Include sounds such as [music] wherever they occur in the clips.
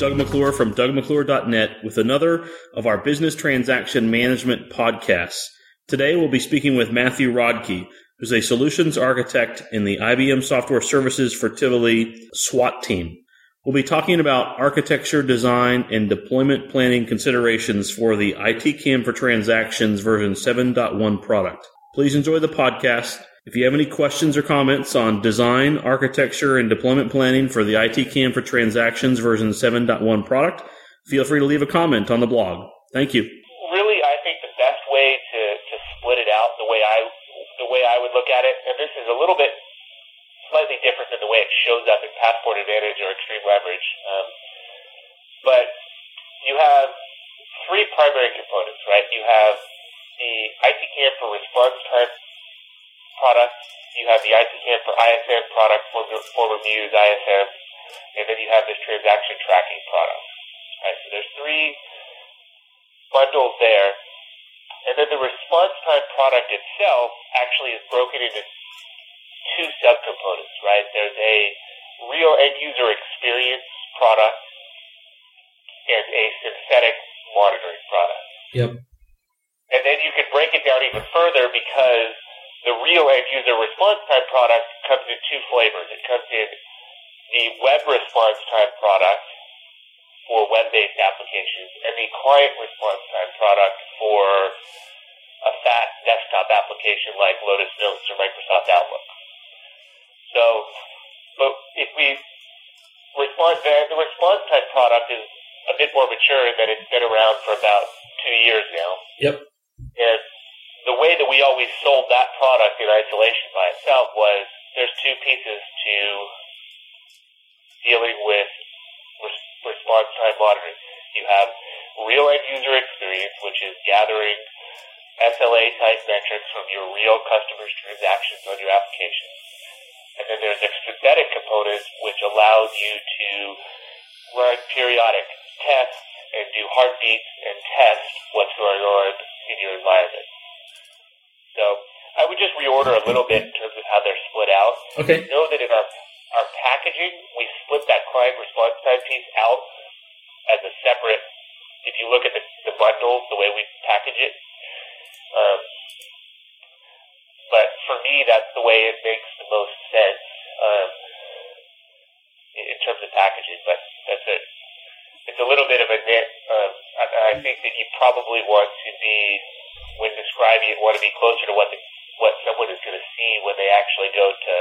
Doug McClure from DougMcClure.net with another of our business transaction management podcasts. Today we'll be speaking with Matthew Rodkey, who's a solutions architect in the IBM Software Services for Tivoli SWAT team. We'll be talking about architecture, design, and deployment planning considerations for the ITCAM for Transactions version 7.1 product. Please enjoy the podcast. If you have any questions or comments on design, architecture, and deployment planning for the ITCAM for Transactions version 7.1 product, feel free to leave a comment on the blog. Thank you. Really, I think the best way to, to split it out, the way I the way I would look at it, and this is a little bit slightly different than the way it shows up in Passport Advantage or Extreme Leverage. Um, but you have three primary components, right? You have the ITCAM for response time product, you have the ITCAM for ISM product, for former Muse ISM, and then you have this transaction tracking product. Right, so there's three bundles there. And then the response time product itself actually is broken into two subcomponents, right? There's a real end user experience product and a synthetic monitoring product. Yep. And then you can break it down even further because the real end user response time product comes in two flavors. It comes in the web response time product for web-based applications and the client response time product for a fast desktop application like Lotus Notes or Microsoft Outlook. So, but if we respond, the response time product is a bit more mature in that it's been around for about two years now. Yep. And the way that we always sold that product in isolation by itself was there's two pieces to dealing with response time monitoring. You have real end user experience, which is gathering SLA type metrics from your real customers' transactions on your application. And then there's a synthetic component which allows you to run periodic tests and do heartbeats and test what's going on in your environment. So I would just reorder a little bit in terms of how they're split out. Okay. Know that in our our packaging, we split that client response time piece out as a separate. If you look at the, the bundle, the way we package it, um, but for me, that's the way it makes the most sense um, in terms of packaging. But that's it. It's a little bit of a nit. Um, I, I think that you probably want to be when describing it, want to be closer to what the what someone is going to see when they actually go to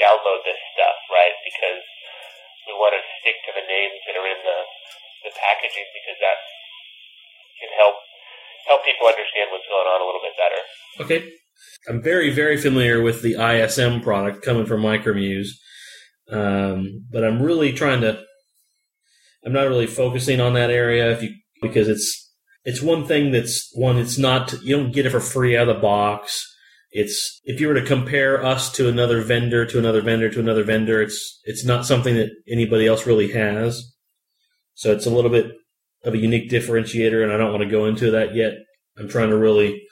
download this stuff, right? Because we want to stick to the names that are in the the packaging because that can help help people understand what's going on a little bit better. Okay. I'm very, very familiar with the ISM product coming from Micromuse, um, but I'm really trying to. I'm not really focusing on that area if you because it's it's one thing that's one. It's not you don't get it for free out of the box. It's if you were to compare us to another vendor to another vendor to another vendor, it's it's not something that anybody else really has. So it's a little bit of a unique differentiator, and I don't want to go into that yet. I'm trying to really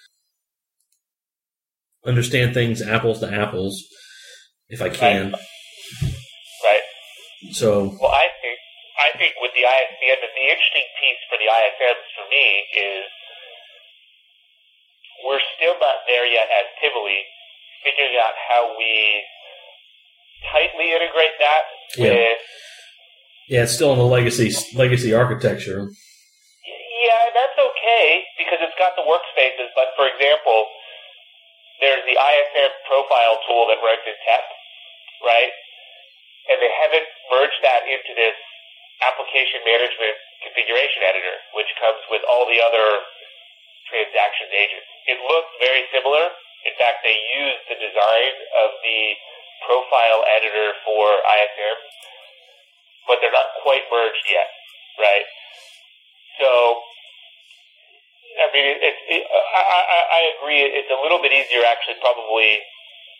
understand things apples to apples if I can. Right. So Well, I I think with the ISM, the, the interesting piece for the ISMs for me is we're still not there yet at Tivoli, figuring out how we tightly integrate that Yeah. with yeah, it's still in the legacy legacy architecture. Yeah, that's okay because it's got the workspaces. But for example, there's the ISM profile tool that runs in TEP, right? And they haven't merged that into this application management configuration editor, which comes with all the other transaction agents. It looks very similar. In fact, they use the design of the profile editor for ISM, but they're not quite merged yet, right? So, I mean, it, I, I, I agree. It's a little bit easier, actually, probably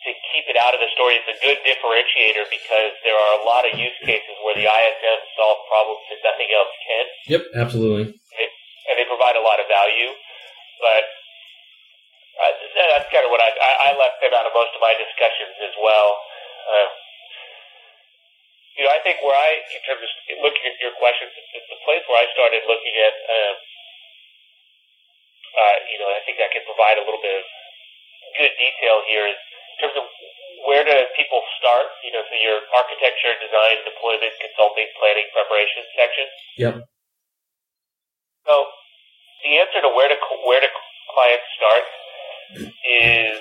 to keep it out of the story. It's a good differentiator because there are a lot of use cases where the ISM solve problems that nothing else can, Yep, absolutely. and they provide a lot of value. But uh, that's kind of what I, I, I left them out of most of my discussions as well. Um, you know, I think where I, in terms of looking at your questions, it's the place where I started looking at, um, uh, you know, I think I can provide a little bit of good detail here is terms of where do people start? You know, so your architecture, design, deployment, consulting, planning, preparation section. Yep. So the answer to where to where do clients start is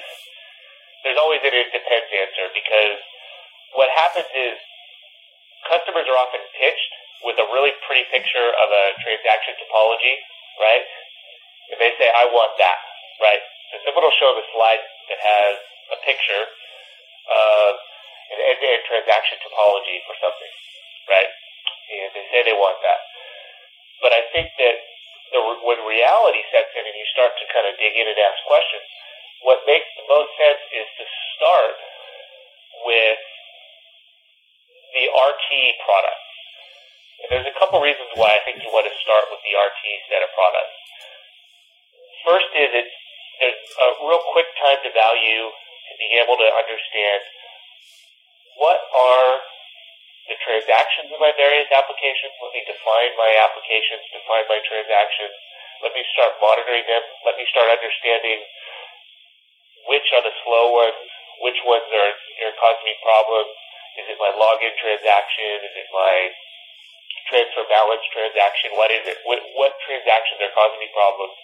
there's always an it depends answer because what happens is customers are often pitched with a really pretty picture of a transaction topology, right? And they say, I want that, right? So someone will show them a slide that has a picture of an end-to-end transaction topology for something, right? And they say they want that. But I think that the, when reality sets in and you start to kind of dig in and ask questions, what makes the most sense is to start with the RT product. And there's a couple reasons why I think you want to start with the RT set of products. First is it's there's a real quick time to value being able to understand what are the transactions of my various applications. Let me define my applications, define my transactions. Let me start monitoring them. Let me start understanding which are the slow ones, which ones are, are causing me problems, is it my login transaction? Is it my transfer balance transaction? What is it? What, what transactions are causing me problems?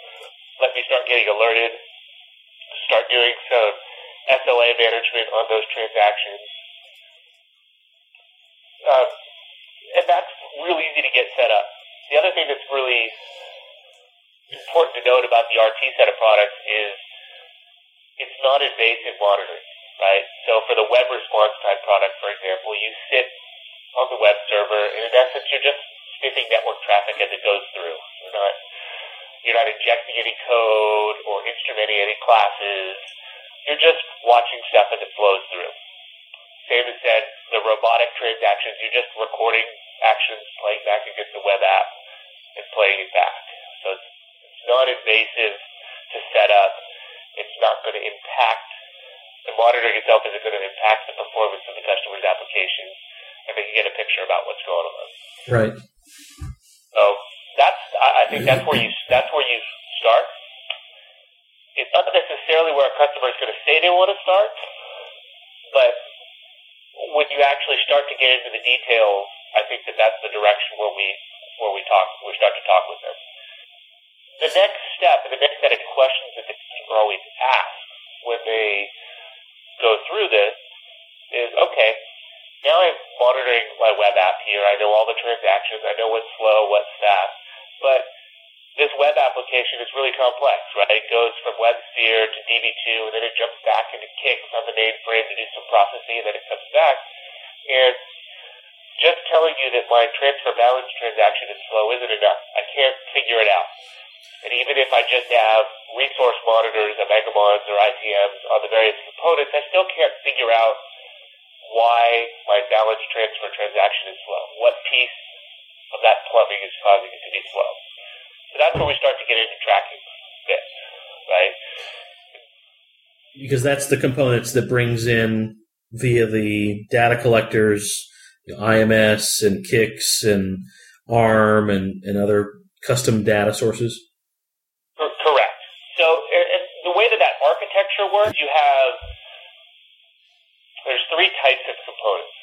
Let me start getting alerted. Start doing some SLA management on those transactions. Um, and that's really easy to get set up. The other thing that's really important to note about the RT set of products is it's not invasive monitoring right? So for the web response time product, for example, you sit on the web server, and in essence, you're just sniffing network traffic as it goes through. You're not you're not injecting any code or instrumenting any classes. You're just watching stuff as it flows through. Same as said, the robotic transactions, you're just recording actions, playing back against the web app, and playing it back. So it's, it's not invasive to set up. It's not going to impact the monitoring itself isn't going to impact the performance of the customer's application, and they can get a picture about what's going on. Right. So that's I think that's where you that's where you start. It's not necessarily where a customer is going to say they want to start, but when you actually start to get into the details, I think that that's the direction where we where we talk we start to talk with them. The next step, and the next set of questions that the customer always asks when they go through this is okay. Now I'm monitoring my web app here. I know all the transactions. I know what's slow, what's fast. But this web application is really complex, right? It goes from WebSphere to DB2, and then it jumps back into CICS on the mainframe to do some processing, and then it comes back. And just telling you that my transfer balance transaction is slow isn't enough. I can't figure it out. And even if I just have resource monitors or OMEGAMONs or ITMs on the various components, I still can't figure out why my balance transfer transaction is slow. What piece of that plumbing is causing it to be slow? So that's where we start to get into tracking bits, right? Because that's the components that brings in via the data collectors, you know, IMS and CICS and ARM and, and other custom data sources. Correct. So the way that that architecture works, you have there's three types of components.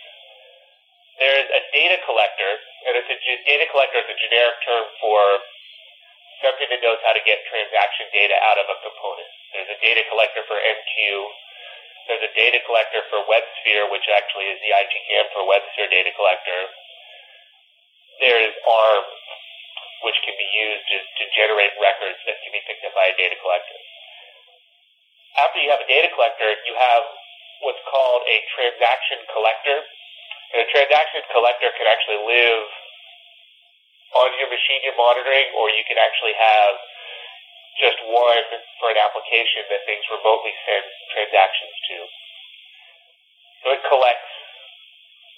There's a data collector, and it's a data collector is a generic term for something knows how to get transaction data out of a component. There's a data collector for MQ. There's a data collector for WebSphere, which actually is the ITCAM for WebSphere data collector. There is ARM, which can be used to, to generate records that can be picked up by a data collector. After you have a data collector, you have what's called a transaction collector. And a transaction collector can actually live on your machine you're monitoring, or you can actually have just one for an application that things remotely send transactions to. So it collects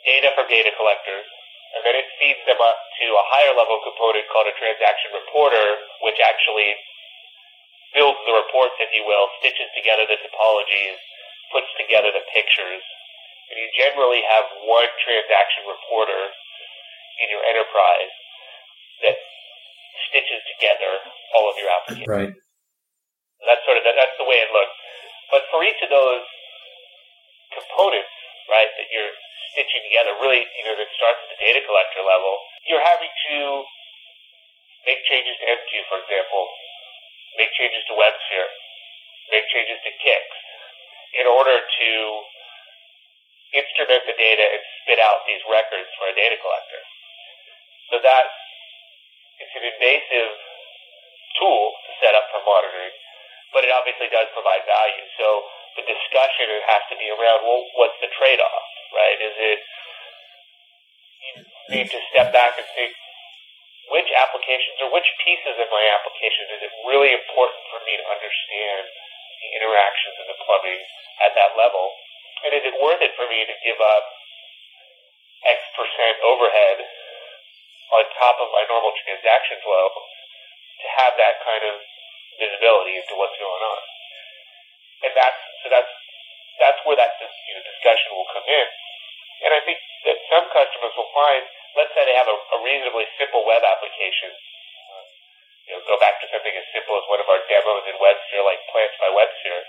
data from data collectors, and then it feeds them up to a higher level component called a transaction reporter, which actually builds the reports, if you will, stitches together the topologies, puts together the pictures, and you generally have one transaction reporter in your enterprise that stitches together all of your applications. Right. That's sort of the, that's the way it looks. But for each of those components, right, that you're stitching together, really, you know, that starts at the data collector level, you're having to make changes to MQ, for example, make changes to WebSphere, make changes to CICS, in order to instrument the data and spit out these records for a data collector. So that it's an invasive tool to set up for monitoring, but it obviously does provide value. So the discussion has to be around, well, what's the trade-off, right? Is it you need to step back and think which applications or which pieces of my application is it really important for me to understand the interactions and the plumbing at that level? And is it worth it for me to give up X percent overhead on top of my normal transaction flow to have that kind of visibility into what's going on? And that's so that's that's where that you know, discussion will come in. And I think that some customers will find, let's say they have a, a reasonably simple web application. You know, go back to something as simple as one of our demos in WebSphere, like Plants by WebSphere.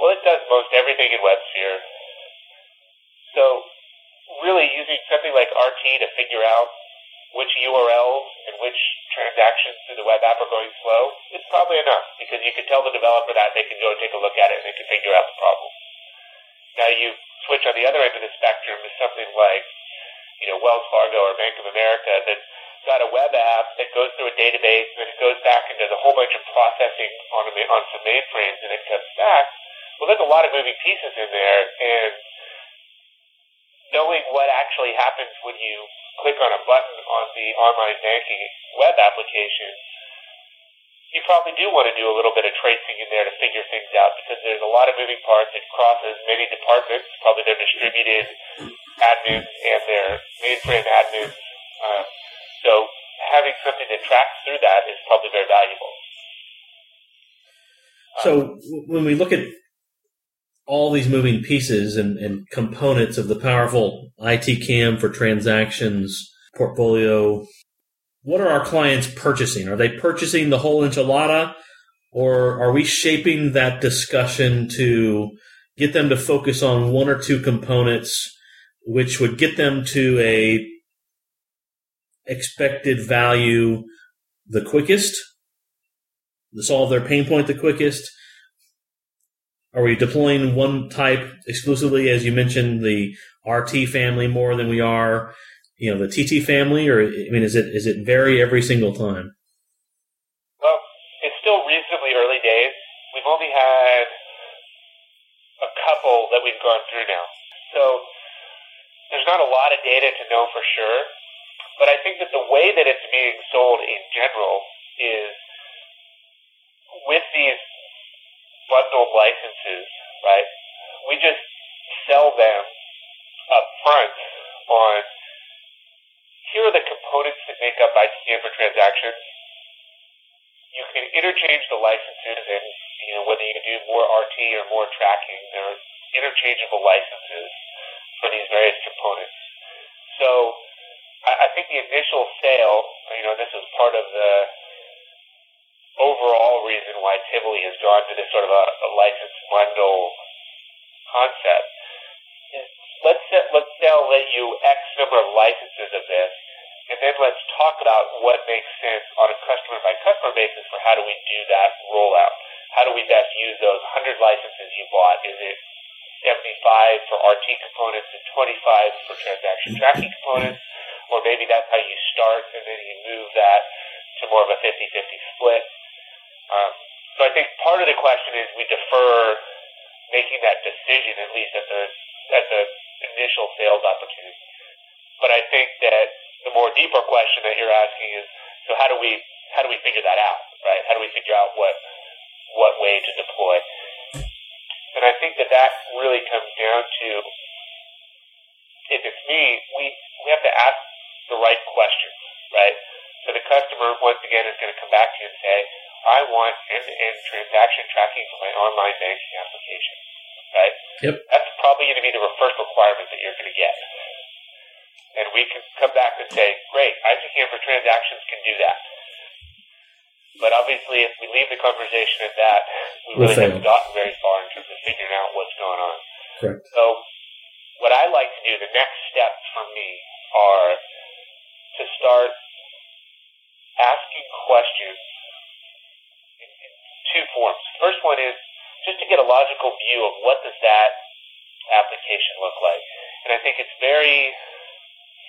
Well, it does most everything in WebSphere. So, really using something like RT to figure out which URLs and which transactions through the web app are going slow is probably enough because you can tell the developer that they can go and take a look at it and they can figure out the problem. Now you switch on the other end of the spectrum to something like, you know, Wells Fargo or Bank of America that's got a web app that goes through a database and it goes back and does a whole bunch of processing on, a, on some mainframes and it comes back. Well, there's a lot of moving pieces in there and knowing what actually happens when you click on a button on the online banking web application, you probably do want to do a little bit of tracing in there to figure things out because there's a lot of moving parts. It crosses many departments, probably their distributed admins and their mainframe admins. Um, so having something that tracks through that is probably very valuable. So when we look at all these moving pieces and, and components of the powerful ITCAM for transactions portfolio, what are our clients purchasing? Are they purchasing the whole enchilada or are we shaping that discussion to get them to focus on one or two components which would get them to a expected value the quickest, solve their pain point the quickest, are we deploying one type exclusively, as you mentioned, the RT family more than we are, you know, the TT family, or I mean, is it is it vary every single time? Well, it's still reasonably early days. We've only had a couple that we've gone through now, so there's not a lot of data to know for sure. But I think that the way that it's being sold in general is with these bundled licenses, right? We just sell them up front on here are the components that make up ITCAM for transactions. You can interchange the licenses and you know whether you do more RT or more tracking, there are interchangeable licenses for these various components. So I, I think the initial sale, you know, this is part of the overall reason why Tivoli has gone to this sort of a, a license bundle concept is let's let's sell let you X number of licenses of this, and then let's talk about what makes sense on a customer by customer basis for how do we do that rollout. How do we best use those 100 licenses you bought? Is it 75 for RT components and 25 for transaction tracking components? Or maybe that's how you start and then you move that to more of a 50-50 split. Um, so I think part of the question is we defer making that decision at least at the at the initial sales opportunity. But I think that the more deeper question that you're asking is so how do we how do we figure that out, right? How do we figure out what what way to deploy? And I think that that really comes down to if it's me, we we have to ask the right questions, right? So the customer once again is going to come back to you and say, I want end-to-end transaction tracking for my online banking application. Right? Yep. That's probably going to be the first requirement that you're going to get. And we can come back and say, great, ITCAM for transactions can do that. But obviously, if we leave the conversation at that, we really haven't gotten very far in terms of figuring out what's going on. Correct. So, what I like to do, the next steps for me are to start asking questions two forms. First one is just to get a logical view of what does that application look like. And I think it's very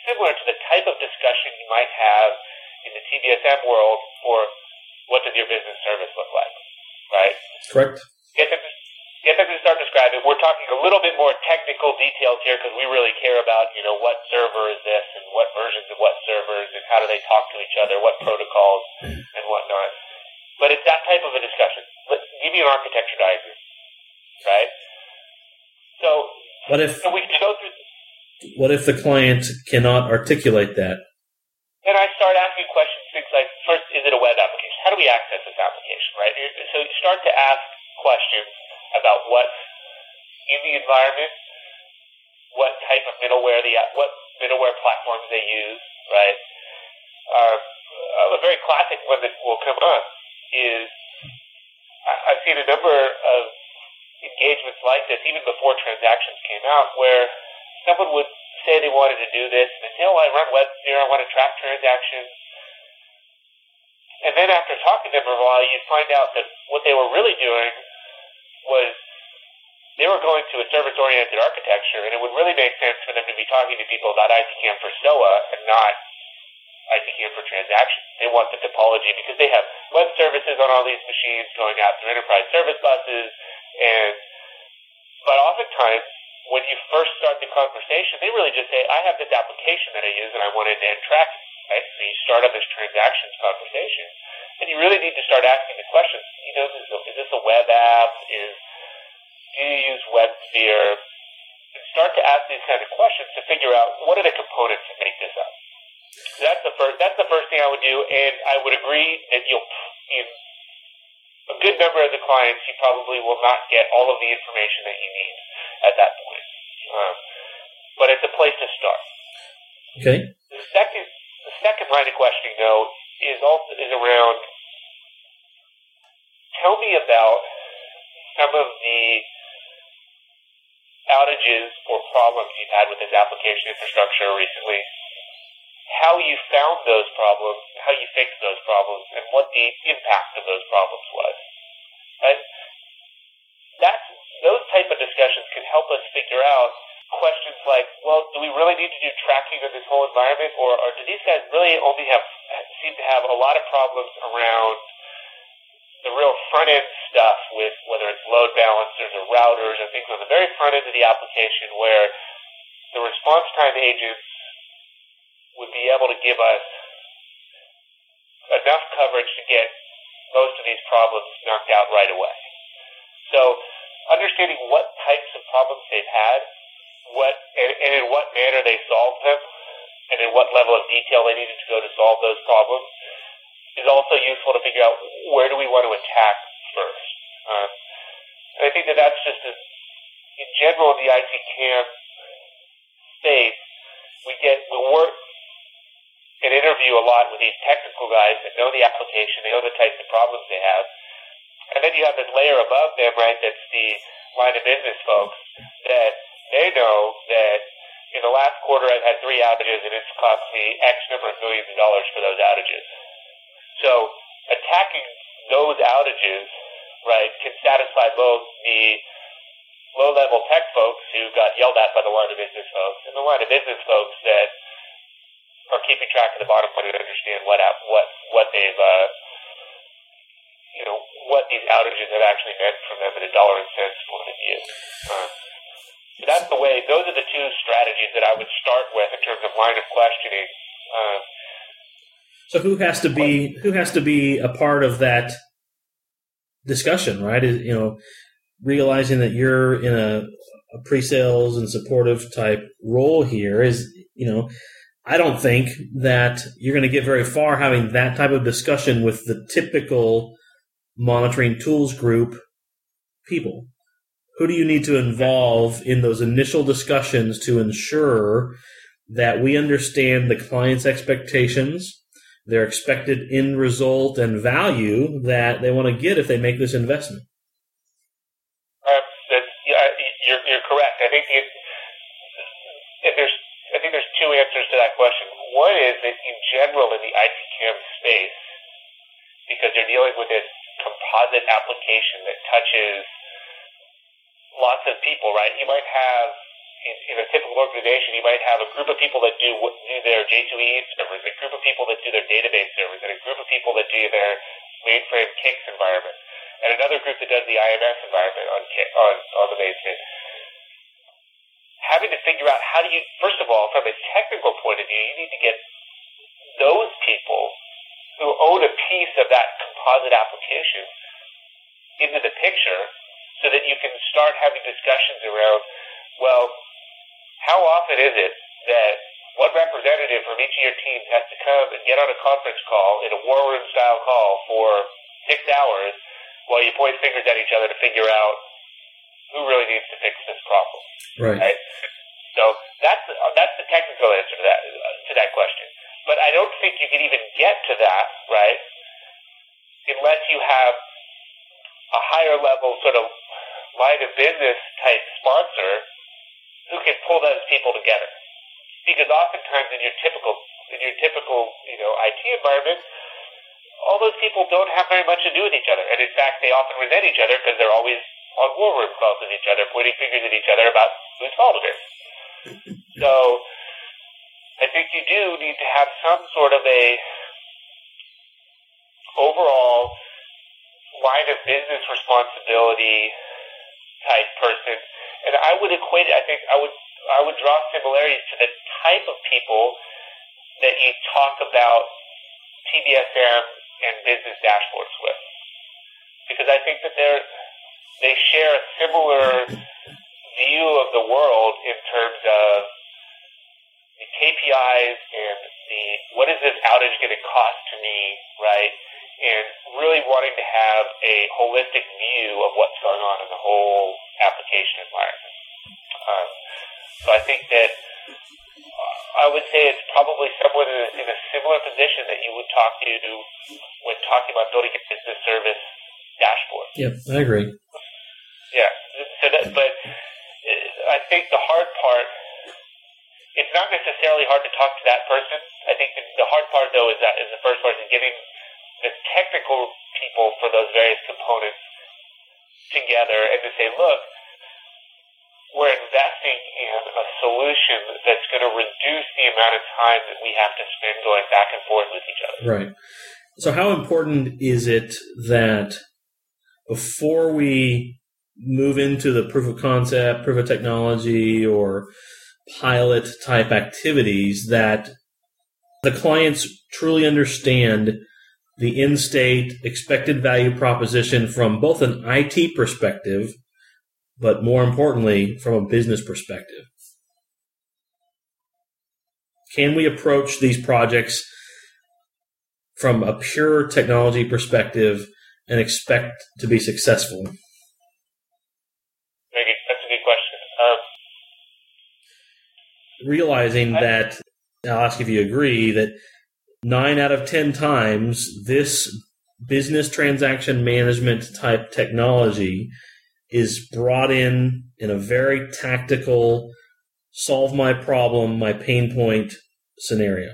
similar to the type of discussion you might have in the TBSM world for what does your business service look like, right? Correct. Get them, get them to start describing. We're talking a little bit more technical details here because we really care about, you know, what server is this and what versions of what servers and how do they talk to each other, what protocols and whatnot. But it's that type of a discussion. Let's give you an architecture diagram, right? So, what if so we can go through. What if the client cannot articulate that? Then I start asking questions, things like, first, is it a web application? How do we access this application, right? So you start to ask questions about what's in the environment, what type of middleware the what middleware platforms they use, right? Uh, a very classic one that will come up is I've seen a number of engagements like this, even before transactions came out, where someone would say they wanted to do this, and they say, oh, I run WebSphere, I want to track transactions. And then after talking to them for a while, you'd find out that what they were really doing was they were going to a service-oriented architecture, and it would really make sense for them to be talking to people about ITCAM for SOA and not ITCAM for transactions. They want the topology because they have web services on all these machines going out through enterprise service buses, and but oftentimes when you first start the conversation, they really just say, I have this application that I use and I want to end track it. Right? So you start on this transactions conversation, and you really need to start asking the questions. You know, is, is this a web app? Is do you use WebSphere? And start to ask these kind of questions to figure out what are the components that make this up. So that's the first. That's the first thing I would do, and I would agree that you'll in a good number of the clients, you probably will not get all of the information that you need at that point. Um, but it's a place to start. Okay. The second, the second line of questioning, though, is also is around. Tell me about some of the outages or problems you've had with this application infrastructure recently. How you found those problems, how you fixed those problems, and what the impact of those problems was. Right? That's those type of discussions can help us figure out questions like, well, do we really need to do tracking of this whole environment, or, or do these guys really only have seem to have a lot of problems around the real front end stuff with whether it's load balancers or routers or things on the very front end of the application where the response time agents would be able to give us enough coverage to get most of these problems knocked out right away. So understanding what types of problems they've had, what and, and in what manner they solved them, and in what level of detail they needed to go to solve those problems is also useful to figure out where do we want to attack first. Um, and I think that that's just a, in general the ITCAM space, we get we work and interview a lot with these technical guys that know the application, they know the types of problems they have, and then you have this layer above them, right, that's the line of business folks that they know that in the last quarter I've had three outages and it's cost me X number of millions of dollars for those outages. So attacking those outages, right, can satisfy both the low-level tech folks who got yelled at by the line of business folks and the line of business folks that are keeping track of the bottom line and understand what what what they've uh, you know, what these outages have actually meant for them in a dollar and cents point of view. Um, that's the way, those are the two strategies that I would start with in terms of line of questioning. Um, so who has to be who has to be a part of that discussion, right? Is, you know, realizing that you're in a, a pre-sales and supportive type role here is, you know, I don't think that you're going to get very far having that type of discussion with the typical monitoring tools group people who do you need to involve in those initial discussions to ensure that we understand the client's expectations, their expected end result and value that they want to get if they make this investment? One is that in general in the ITCAM space, because they're dealing with this composite application that touches lots of people, right? You might have in, in a typical organization, you might have a group of people that do do their J2EE servers, a group of people that do their database servers, and a group of people that do their mainframe CICS environment, and another group that does the IMS environment on on on the mainframe. Having to figure out how do you, first of all, from a technical point of view, you need to get those people who own a piece of that composite application into the picture so that you can start having discussions around, well, how often is it that one representative from each of your teams has to come and get on a conference call in a war room style call for six hours while you point fingers at each other to figure out who really needs to fix this problem? Right. right? So that's uh, that's the technical answer to that uh, to that question. But I don't think you can even get to that, right, unless you have a higher level sort of line of business type sponsor who can pull those people together. Because oftentimes in your typical in your typical you know IT environment, all those people don't have very much to do with each other, and in fact they often resent each other because they're always on war room calls with each other, pointing fingers at each other about whose fault it is. [laughs] So I think you do need to have some sort of a overall line of business responsibility type person. And I would equate it, I think I would, I would draw similarities to the type of people that you talk about TBSM and business dashboards with. Because I think that they're, they share a similar view of the world in terms of the KPIs and the what is this outage going to cost to me, right? and really wanting to have a holistic view of what's going on in the whole application environment. Um, so I think that uh, I would say it's probably someone in a, in a similar position that you would talk to when talking about building a business service dashboard. Yep, I agree. Yeah. So that, but uh, I think the hard part, it's not necessarily hard to talk to that person. I think the, the hard part though is that is the first part is getting the technical people for those various components together and to say, look, we're investing in a solution that's going to reduce the amount of time that we have to spend going back and forth with each other. Right. So, how important is it that before we move into the proof of concept, proof of technology, or pilot type activities, that the clients truly understand the in state expected value proposition from both an IT perspective, but more importantly, from a business perspective. Can we approach these projects from a pure technology perspective and expect to be successful? That's a good question. Um, Realizing that, I'll ask if you agree, that nine out of 10 times, this business transaction management type technology is brought in in a very tactical, solve my problem, my pain point scenario.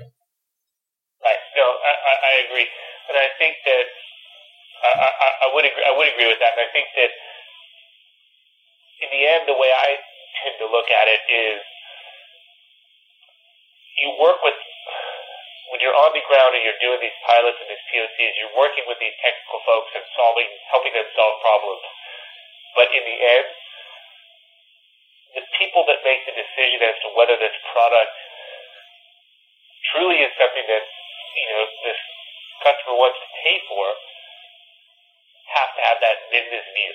Would agree, with that. And I think that in the end, the way I tend to look at it is you work with when you're on the ground and you're doing these pilots and these POCs, you're working with these technical folks and solving, helping them solve problems. But in the end, the people that make the decision as to whether this product truly is something that you know this customer wants to pay for have to have that business view.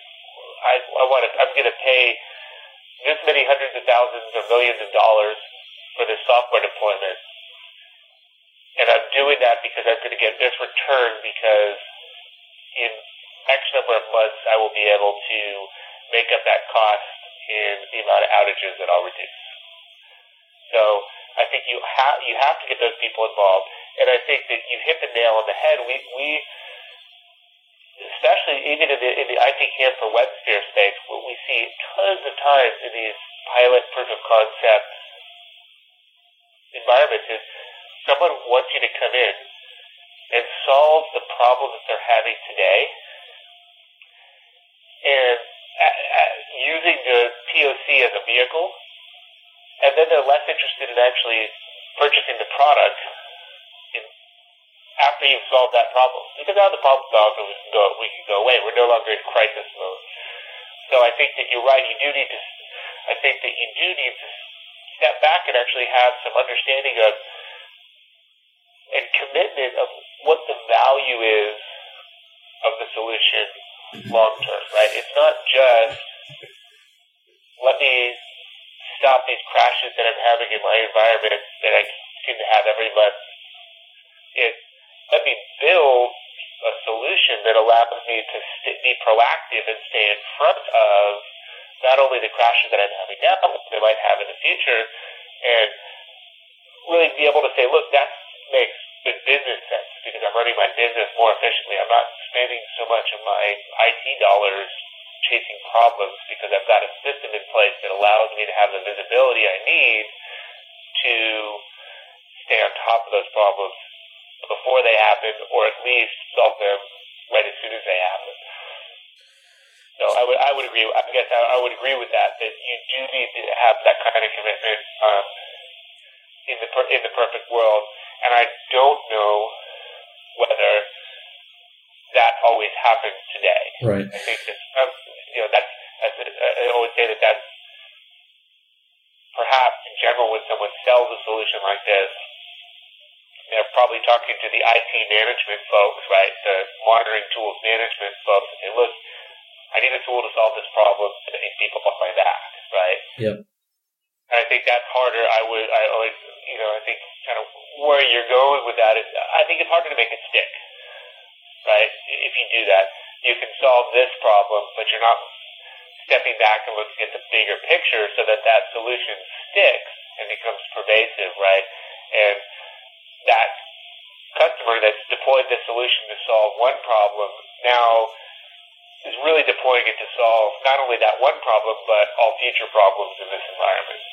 I, I want to. I'm going to pay this many hundreds of thousands or millions of dollars for this software deployment and I'm doing that because I'm going to get this return because in X number of months I will be able to make up that cost in the amount of outages that I'll reduce. So I think you have you have to get those people involved, and I think that you hit the nail on the head. We we especially even in the in the ITCAM for WebSphere space, what we see tons of times in these pilot proof of concept environments is someone wants you to come in and solve the problem that they're having today, and using the POC as a vehicle, and then they're less interested in actually purchasing the product after you've solved that problem. Because now the problem's solved and we can go, we can go away. We're no longer in crisis mode. So I think that you're right. You do need to, I think that you do need to step back and actually have some understanding of and commitment of what the value is of the solution long term, right? It's not just let me stop these crashes that I'm having in my environment that I seem to have every month. It's let me build a solution that allows me to be proactive and stay in front of not only the crashes that I'm having now, but I might have in the future, and really be able to say, look, that makes good business sense because I'm running my business more efficiently. I'm not spending so much of my IT dollars chasing problems because I've got a system in place that allows me to have the visibility I need to stay on top of those problems before they happen or at least solve them right as soon as they happen. So I would I would agree. I guess I, I would agree with that. That you do need to have that kind of commitment um, in the per, in the perfect world and I don't know whether that always happens today. Right. I think that um, you know that's, that's I always say that that's perhaps in general when someone sells a solution like this, they're probably talking to the IT management folks, right? The monitoring tools management folks, and say, look, I need a tool to solve this problem, and these people off my back, right? Yep. And I think that's harder. I would, I always, you know, I think kind of where you're going with that is, I think it's harder to make it stick, right? If you do that, you can solve this problem, but you're not stepping back and looking at the bigger picture so that that solution sticks and becomes pervasive, right? And that customer that's deployed the solution to solve one problem now is really deploying it to solve not only that one problem, but all future problems in this environment.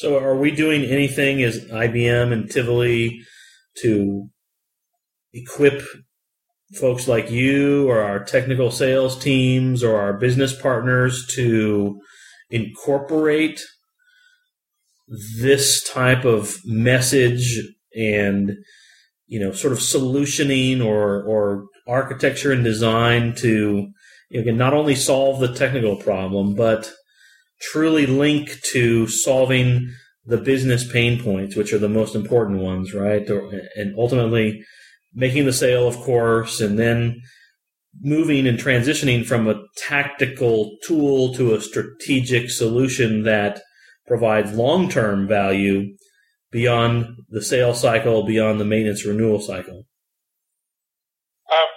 So, are we doing anything as IBM and Tivoli to equip folks like you or our technical sales teams or our business partners to incorporate this type of message and you know sort of solutioning or or architecture and design to you know, not only solve the technical problem but truly link to solving the business pain points, which are the most important ones, right? And ultimately making the sale, of course, and then moving and transitioning from a tactical tool to a strategic solution that provides long term value beyond the sales cycle, beyond the maintenance renewal cycle? Um,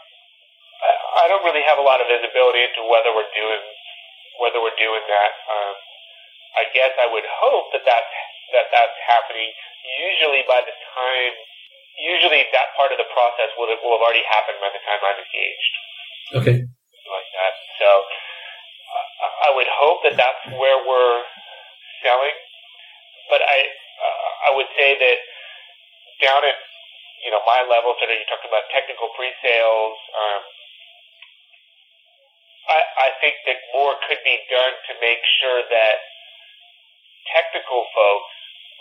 I don't really have a lot of visibility into whether we're doing whether we're doing that. Um, I guess I would hope that that's, that that's happening. Usually by the time, usually that part of the process will, will have already happened by the time I'm engaged. Okay. Like that. So I would hope that that's where we're selling. But I, uh, I would say that down at, you know, my level, sort of you talked about technical pre-sales, um, I, I think that more could be done to make sure that technical folks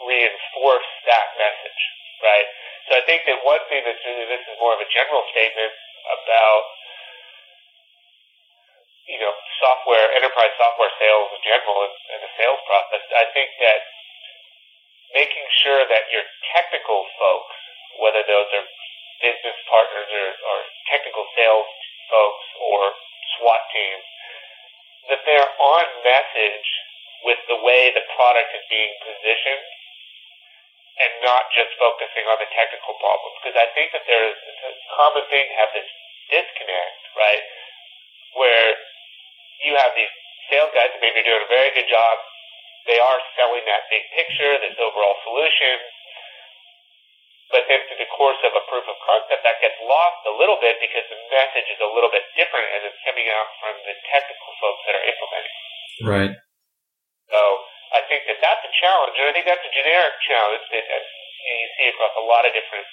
reinforce that message, right? So I think that one thing that's really, this is more of a general statement about, you know, software, enterprise software sales in general and, and the sales process. I think that making sure that your technical folks, whether those are business partners or, or technical sales folks or SWAT teams, that they're on message with the way the product is being positioned and not just focusing on the technical problems. Because I think that there's a common thing to have this disconnect, right? Where you have these sales guys that maybe are doing a very good job. They are selling that big picture, this overall solution. But then through the course of a proof of concept, that gets lost a little bit because the message is a little bit different as it's coming out from the technical folks that are implementing. Right. So I think that that's a challenge, and I think that's a generic challenge that uh, you see across a lot of different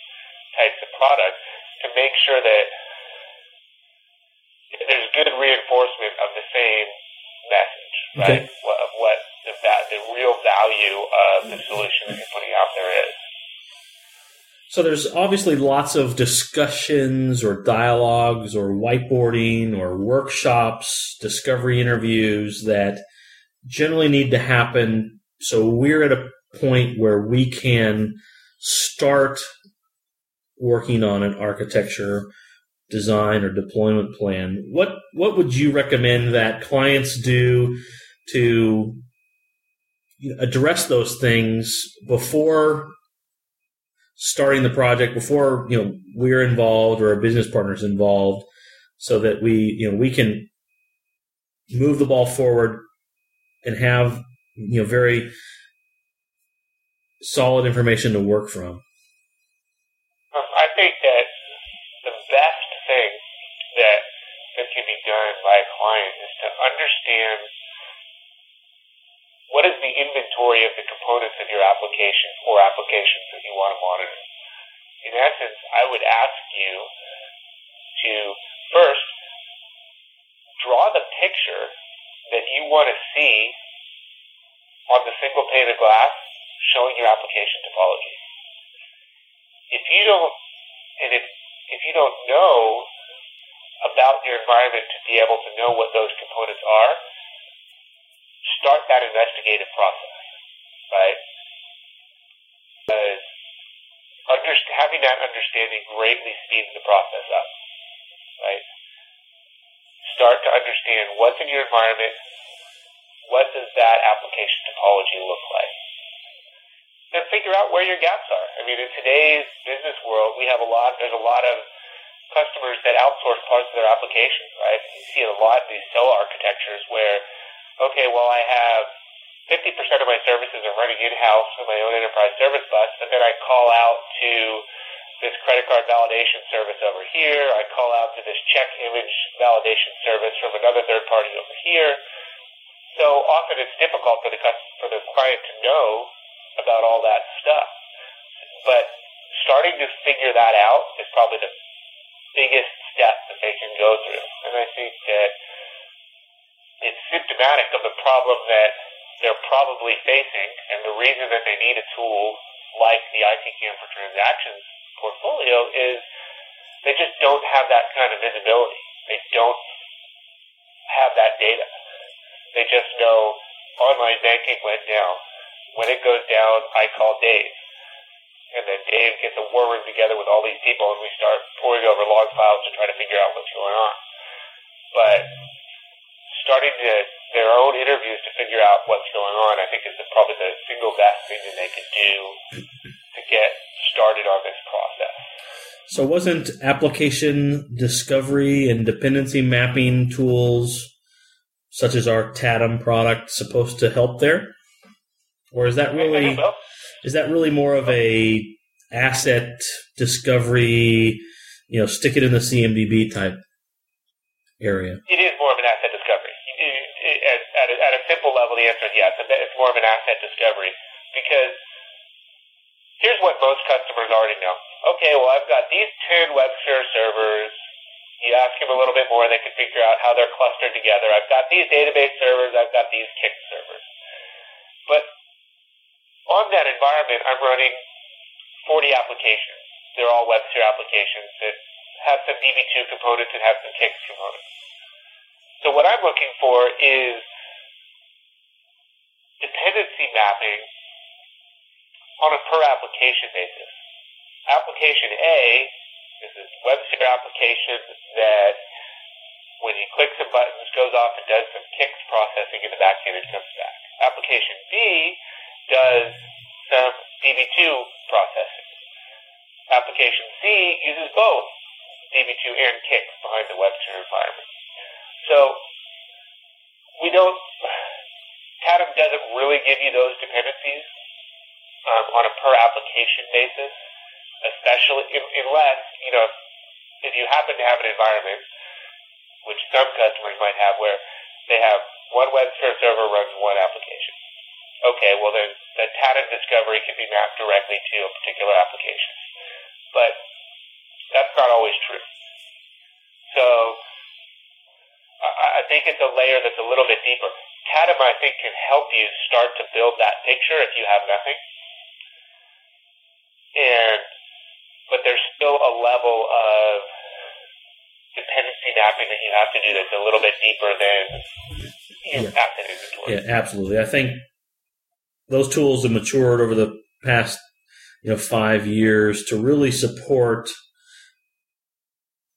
types of products to make sure that there's good reinforcement of the same message, right? Okay. What, of what the, the real value of the solution that you're putting out there is. So there's obviously lots of discussions or dialogues or whiteboarding or workshops, discovery interviews that generally need to happen. So we're at a point where we can start working on an architecture design or deployment plan. What what would you recommend that clients do to address those things before starting the project before you know we're involved or our business partners involved so that we you know we can move the ball forward and have you know very solid information to work from understand what is the inventory of the components of your application or applications that you want to monitor? In essence, I would ask you to first draw the picture that you want to see on the single pane of glass showing your application topology. If you don't, and if, if you don't know about your environment to be able to know what those components are, start that investigative process, right? Because under, having that understanding greatly speeds the process up, right? Start to understand what's in your environment, what does that application topology look like? Then figure out where your gaps are. I mean, in today's business world, we have a lot, there's a lot of customers that outsource parts of their applications, right? You see a lot of these cell architectures where okay, well, I have 50% of my services are running in-house with my own enterprise service bus, but then I call out to this credit card validation service over here. I call out to this check image validation service from another third party over here. So often it's difficult for the for the client to know about all that stuff. But starting to figure that out is probably the biggest step that they can go through. And I think that it's symptomatic of the problem that they're probably facing, and the reason that they need a tool like the ITCAM for transactions portfolio is they just don't have that kind of visibility. They don't have that data. They just know online banking went down. When it goes down, I call Dave. And then Dave gets a war room together with all these people and we start pouring over log files to try to figure out what's going on. But starting to their own interviews to figure out what's going on, I think is the, probably the single best thing that they could do to get started on this process. So, wasn't application discovery and dependency mapping tools such as our TADDM product supposed to help there, or is that really is that really more of a asset discovery? You know, stick it in the CMDB type area. It is more of an asset at a, at a simple level, the answer is yes. It's more of an asset discovery because here's what most customers already know. Okay, well, I've got these 10 WebSphere servers. You ask them a little bit more, they can figure out how they're clustered together. I've got these database servers. I've got these CICS servers. But on that environment, I'm running 40 applications. They're all WebSphere applications that have some DB2 components and have some CICS components. So what I'm looking for is dependency mapping on a per application basis. Application A is this WebSphere application that when you click some buttons goes off and does some CICS processing in the back end and comes back. Application B does some DB2 processing. Application C uses both DB2 and CICS behind the WebSphere environment. So we don't. TADDM doesn't really give you those dependencies um, on a per application basis, especially unless you know if you happen to have an environment, which some customers might have, where they have one WebSphere server runs one application. Okay, well then the TADDM discovery can be mapped directly to a particular application. But that's not always true. So I think it's a layer that's a little bit deeper. TADDM, I think, can help you start to build that picture if you have nothing. And but there's still a level of dependency mapping that you have to do that's a little bit deeper than you know, yeah. asset inventory. Yeah, absolutely. I think those tools have matured over the past you know five years to really support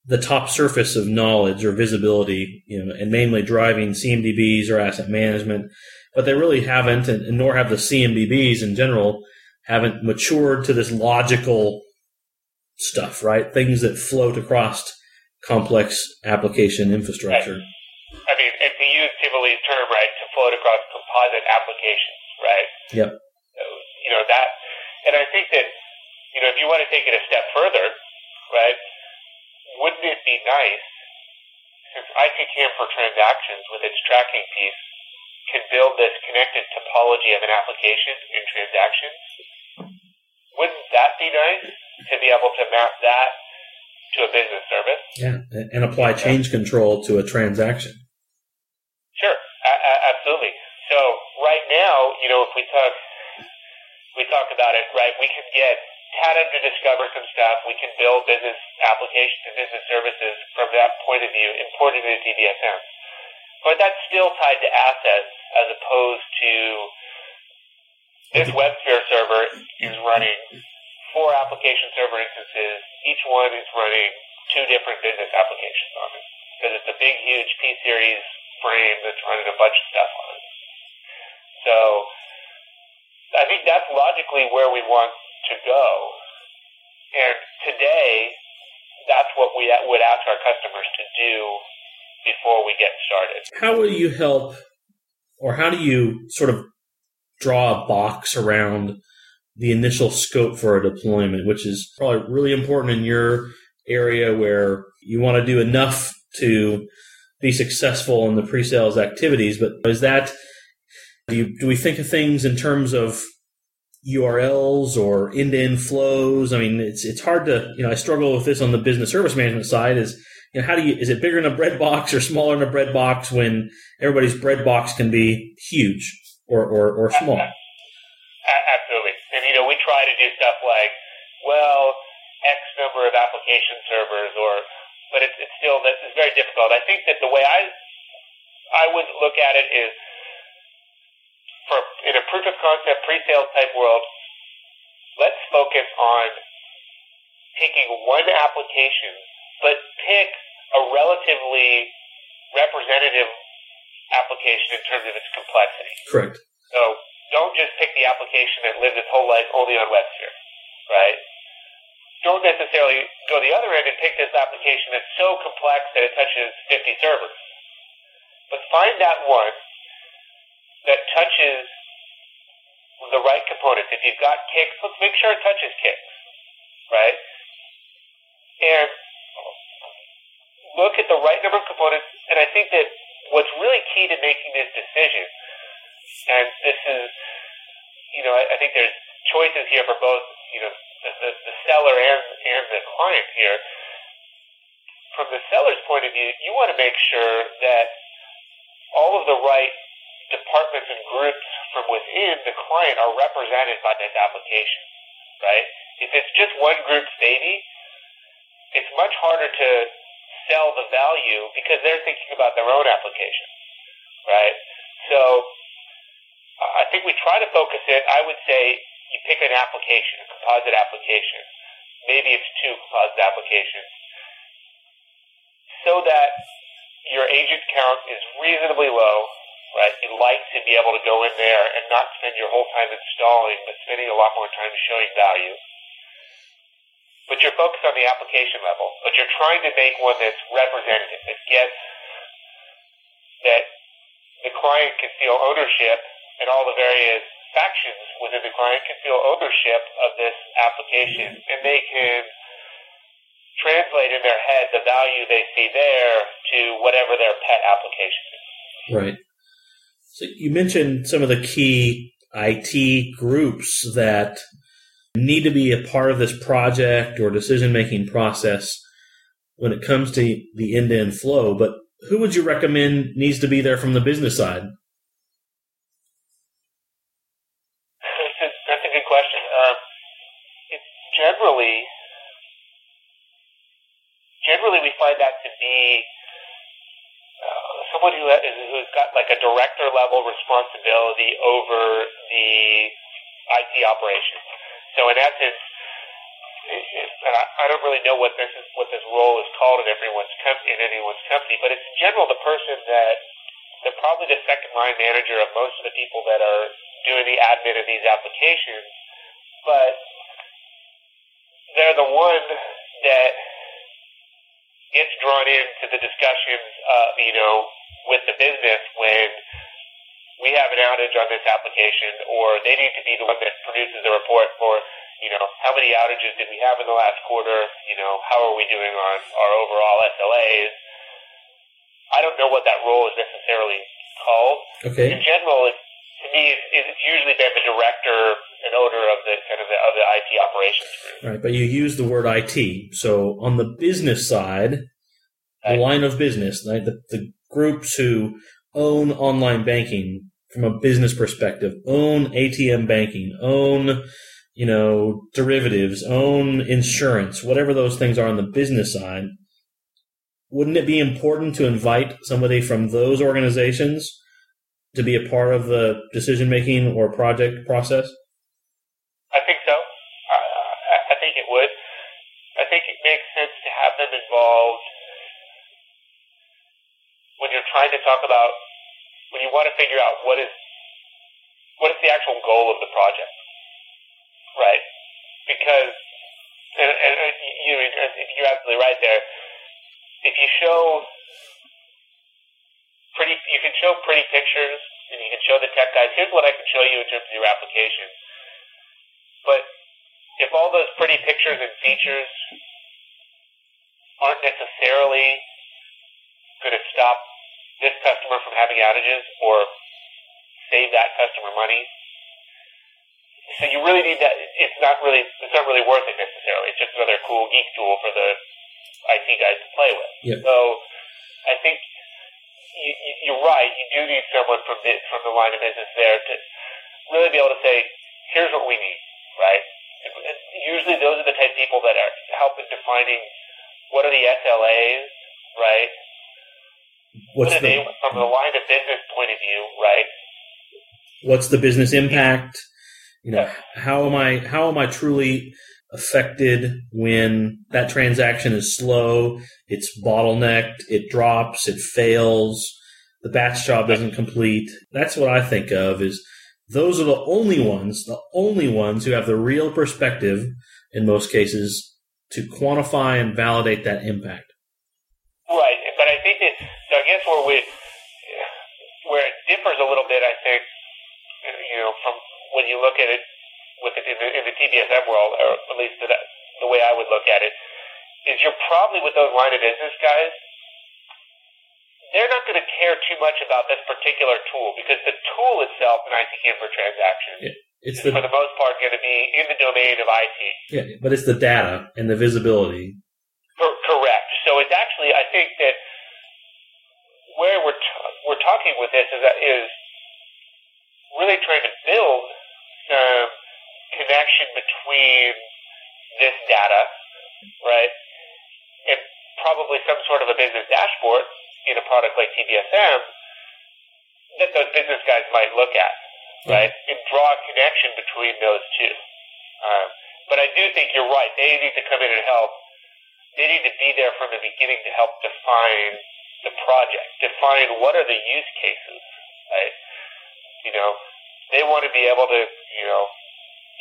the top surface of knowledge or visibility, you know, and mainly driving CMDBs or asset management, but they really haven't, and, and nor have the CMDBs in general, haven't matured to this logical stuff, right? Things that float across complex application infrastructure. I mean, and to use Tivoli's term, right, to float across composite applications, right? Yep. You know, that, and I think that, you know, if you want to take it a step further, right, wouldn't it be nice, since ITCAM for transactions with its tracking piece can build this connected topology of an application in transactions? Wouldn't that be nice to be able to map that to a business service? Yeah, and apply change control to a transaction. Sure, a- a- absolutely. So right now, you know, if we talk, we talk about it, right? We can get TADDM to discover some stuff. We can build business applications and business services from that point of view, imported into TBSM. But that's still tied to assets as opposed to this WebSphere server is running four application server instances. Each one is running two different business applications on it because it's a big, huge P series frame that's running a bunch of stuff on it. So I think that's logically where we want to go. And today, that's what we would ask our customers to do before we get started. How will you help, or how do you sort of draw a box around the initial scope for a deployment, which is probably really important in your area where you want to do enough to be successful in the pre-sales activities. But is that do, you, do we think of things in terms of URLs or end-to-end flows. I mean, it's it's hard to you know I struggle with this on the business service management side. Is you know how do you is it bigger in a bread box or smaller in a bread box when everybody's bread box can be huge or or, or small? Absolutely, and you know we try to do stuff like well X number of application servers or but it's, it's still that it's very difficult. I think that the way I I would look at it is for in a proof of concept pre-sales type world, let's focus on picking one application, but pick a relatively representative application in terms of its complexity. Correct. So don't just pick the application that lived its whole life only on WebSphere, right? Don't necessarily go the other end and pick this application that's so complex that it touches 50 servers. But find that one that touches the right components. If you've got CICS, let's make sure it touches CICS, right? And look at the right number of components. And I think that what's really key to making this decision, and this is, you know, I, I think there's choices here for both, you know, the, the, the seller and, and the client here. From the seller's point of view, you want to make sure that all of the right departments and groups from within the client are represented by this application, right? If it's just one group's baby, it's much harder to sell the value because they're thinking about their own application, right? So I think we try to focus it. I would say you pick an application, a composite application. Maybe it's two composite applications so that your agent count is reasonably low right? You like to be able to go in there and not spend your whole time installing, but spending a lot more time showing value. But you're focused on the application level, but you're trying to make one that's representative, that gets, that the client can feel ownership and all the various factions within the client can feel ownership of this application and they can translate in their head the value they see there to whatever their pet application is. Right. So you mentioned some of the key IT groups that need to be a part of this project or decision making process when it comes to the end to end flow, but who would you recommend needs to be there from the business side? [laughs] That's a, good question. Um, it's generally, generally we find that to be someone who has, who's got like a director level responsibility over the IT operations. So in essence, and I, don't really know what this is, what this role is called in everyone's company, in anyone's company, but it's in general the person that they're probably the second line manager of most of the people that are doing the admin of these applications, but they're the one that gets drawn into the discussions, uh, you know, with the business when we have an outage on this application, or they need to be the one that produces the report for, you know, how many outages did we have in the last quarter? You know, how are we doing on our overall SLAs? I don't know what that role is necessarily called. Okay. In general, it's, to me, it's, it's usually been the director and owner of the kind of the, of the IT operations group. Right, but you use the word IT. So on the business side, the line of business, right, the, the groups who own online banking from a business perspective, own ATM banking, own you know derivatives, own insurance, whatever those things are on the business side. Wouldn't it be important to invite somebody from those organizations to be a part of the decision making or project process? To talk about when you want to figure out what is what is the actual goal of the project, right? Because and, and you you're absolutely right there. If you show pretty, you can show pretty pictures and you can show the tech guys. Here's what I can show you in terms of your application. But if all those pretty pictures and features aren't necessarily going to stop this customer from having outages or save that customer money. So you really need that. It's not really. It's not really worth it necessarily. It's just another cool geek tool for the IT guys to play with. Yep. So I think you, you're right. You do need someone from the, from the line of business there to really be able to say, "Here's what we need." Right. And usually, those are the type of people that are helping defining what are the SLAs. Right What's the, from the line of business point of view, right? What's the business impact? You know, how am I how am I truly affected when that transaction is slow, it's bottlenecked, it drops, it fails, the batch job doesn't complete. That's what I think of is those are the only ones, the only ones who have the real perspective in most cases to quantify and validate that impact. Right, but I think that guess where we where it differs a little bit, I think, you know, from when you look at it with it in the, in the TBSM world, or at least the, the way I would look at it, is you're probably with those line of business guys. They're not going to care too much about this particular tool because the tool itself, an ITCAM for transaction, yeah, it's is the, for the most part going to be in the domain of IT. Yeah, but it's the data and the visibility. Cor- correct. So it's actually, I think that where we're t- we're talking with this is that is really trying to build some connection between this data, right, and probably some sort of a business dashboard in a product like TBSM that those business guys might look at, right, and draw a connection between those two. Um, but I do think you're right. They need to come in and help. They need to be there from the beginning to help define the project, define what are the use cases, right? You know, they want to be able to, you know,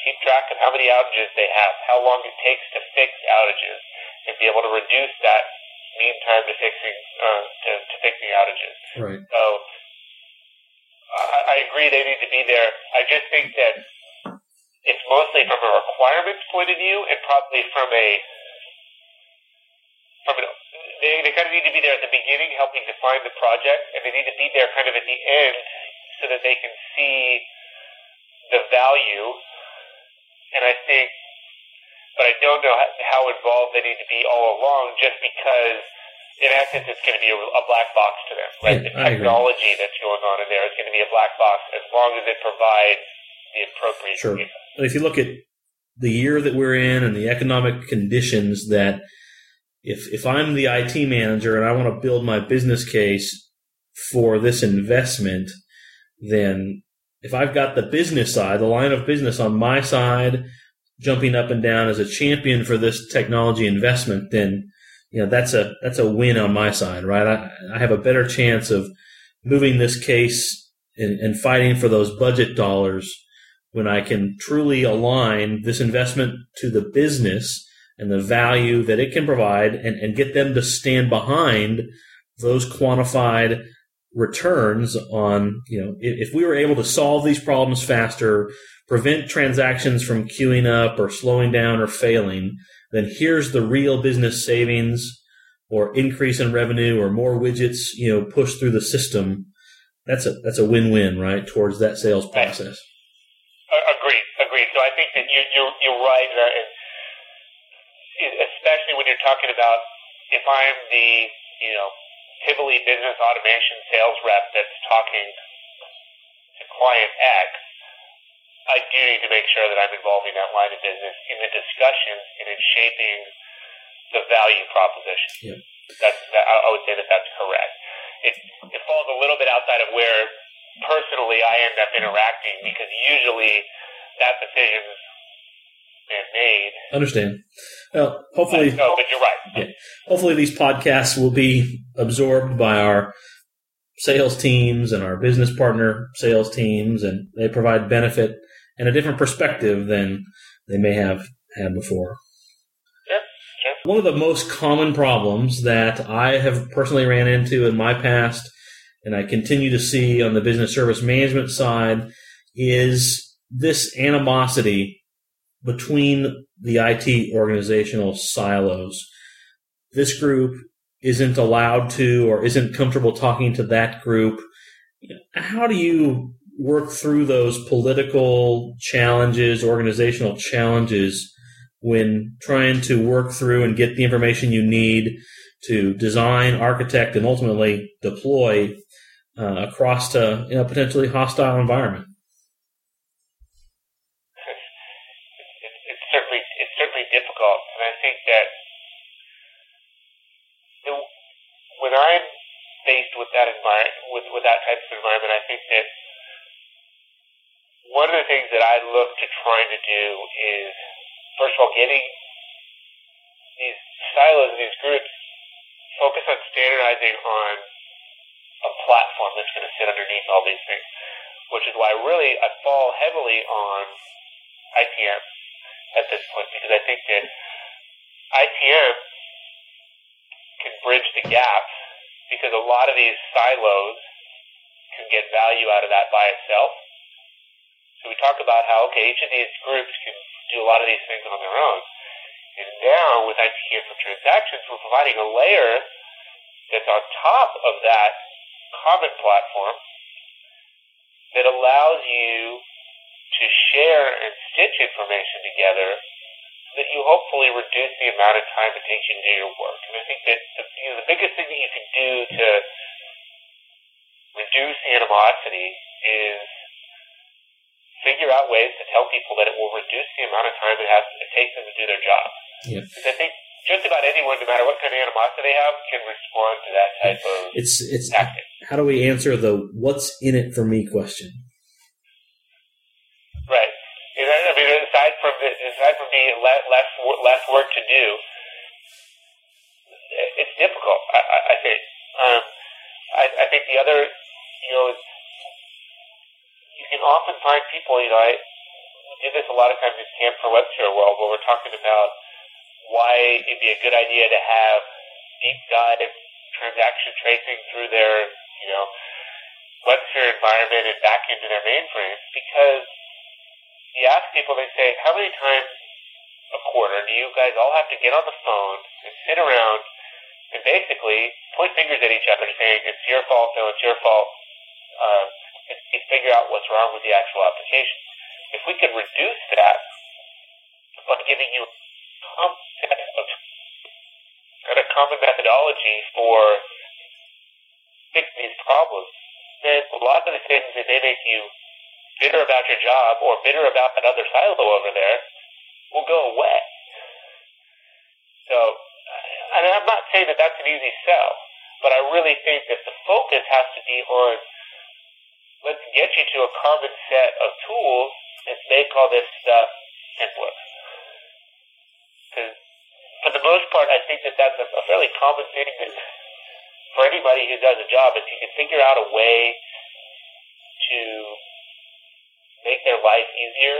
keep track of how many outages they have, how long it takes to fix outages, and be able to reduce that mean time to fixing uh, to, to fixing outages. Right. So I, I agree they need to be there. I just think that it's mostly from a requirements point of view and probably from a from an they, they kind of need to be there at the beginning helping define the project and they need to be there kind of at the end so that they can see the value and I think but I don't know how involved they need to be all along just because in essence, it's going to be a, a black box to them, right? the technology that's going on in there is going to be a black box as long as it provides the appropriate sure. data. If you look at the year that we're in and the economic conditions that if if I'm the IT manager and I want to build my business case for this investment, then if I've got the business side, the line of business on my side, jumping up and down as a champion for this technology investment, then you know that's a that's a win on my side, right? I, I have a better chance of moving this case and, and fighting for those budget dollars when I can truly align this investment to the business and the value that it can provide and, and get them to stand behind those quantified returns on, you know, if, if we were able to solve these problems faster, prevent transactions from queuing up or slowing down or failing, then here's the real business savings or increase in revenue or more widgets, you know, pushed through the system. That's a that's a win-win, right, towards that sales process. Agreed, agreed. So I think that you, you're you're right, uh, especially when you're talking about if I'm the you know Tivoli business automation sales rep that's talking to client X I do need to make sure that I'm involving that line of business in the discussions and in shaping the value proposition. Yeah. That's that, I would say that that's correct. It it falls a little bit outside of where personally I end up interacting because usually that decision's been made. Understand. Well, hopefully. No, but you're right. Yeah. Hopefully, these podcasts will be absorbed by our sales teams and our business partner sales teams, and they provide benefit and a different perspective than they may have had before. One of the most common problems that I have personally ran into in my past, and I continue to see on the business service management side, is this animosity between the IT organizational silos. This group isn't allowed to or isn't comfortable talking to that group. How do you work through those political challenges, organizational challenges when trying to work through and get the information you need to design, architect, and ultimately deploy uh, across a you know, potentially hostile environment. Environment, with, with that type of environment, I think that one of the things that I look to trying to do is, first of all, getting these silos, these groups, focus on standardizing on a platform that's going to sit underneath all these things, which is why really I fall heavily on ITM at this point because I think that ITM can bridge the gap because a lot of these silos can get value out of that by itself so we talk about how, okay, each of these groups can do a lot of these things on their own. And now with ITM for transactions, we're providing a layer that's on top of that common platform that allows you to share and stitch information together that you hopefully reduce the amount of time it takes you to do your work. And I think that the, you know, the biggest thing that you can do to reduce animosity is figure out ways to tell people that it will reduce the amount of time it has it takes them to do their job. Yeah. I think just about anyone, no matter what kind of animosity they have, can respond to that type of it's it's tactic. How do we answer the "What's in it for me?" question? Aside from aside from being less less work to do, it's difficult. I, I think. Um, I, I think the other, you know, you can often find people, you know, I do this a lot of times in ITCAM for WebSphere World, where we're talking about why it'd be a good idea to have deep dive transaction tracing through their, you know, WebSphere environment and back into their mainframes because you ask people, they say, how many times a quarter do you guys all have to get on the phone and sit around and basically point fingers at each other saying, it's your fault, no, it's your fault, uh, and, figure out what's wrong with the actual application. If we could reduce that by giving you a common methodology for fixing these problems, then a lot of the things that may make you bitter about your job or bitter about another silo over there will go away. So, and I'm not saying that that's an easy sell, but I really think that the focus has to be on let's get you to a common set of tools and make all this stuff simpler. Because for the most part, I think that that's a, a fairly common thing that for anybody who does a job, if you can figure out a way to make their life easier,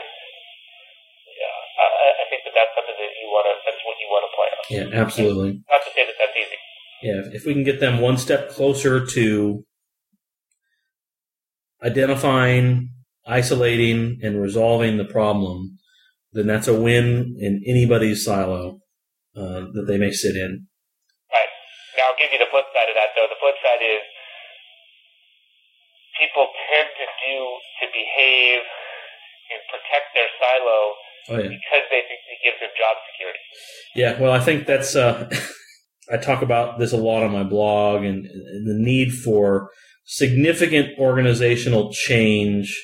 yeah, I, I think that that's something that you want to, that's what you want to play on. Yeah, absolutely. Not to say that that's easy. Yeah, if we can get them one step closer to identifying, isolating, and resolving the problem, then that's a win in anybody's silo uh, that they may sit in. Right. Now, I'll give you the flip side of that, though. The flip side is people tend to do, to behave and protect their silo Oh, yeah. because they think it gives them job security. Yeah, well, I think that's. Uh, [laughs] I talk about this a lot on my blog and, and the need for significant organizational change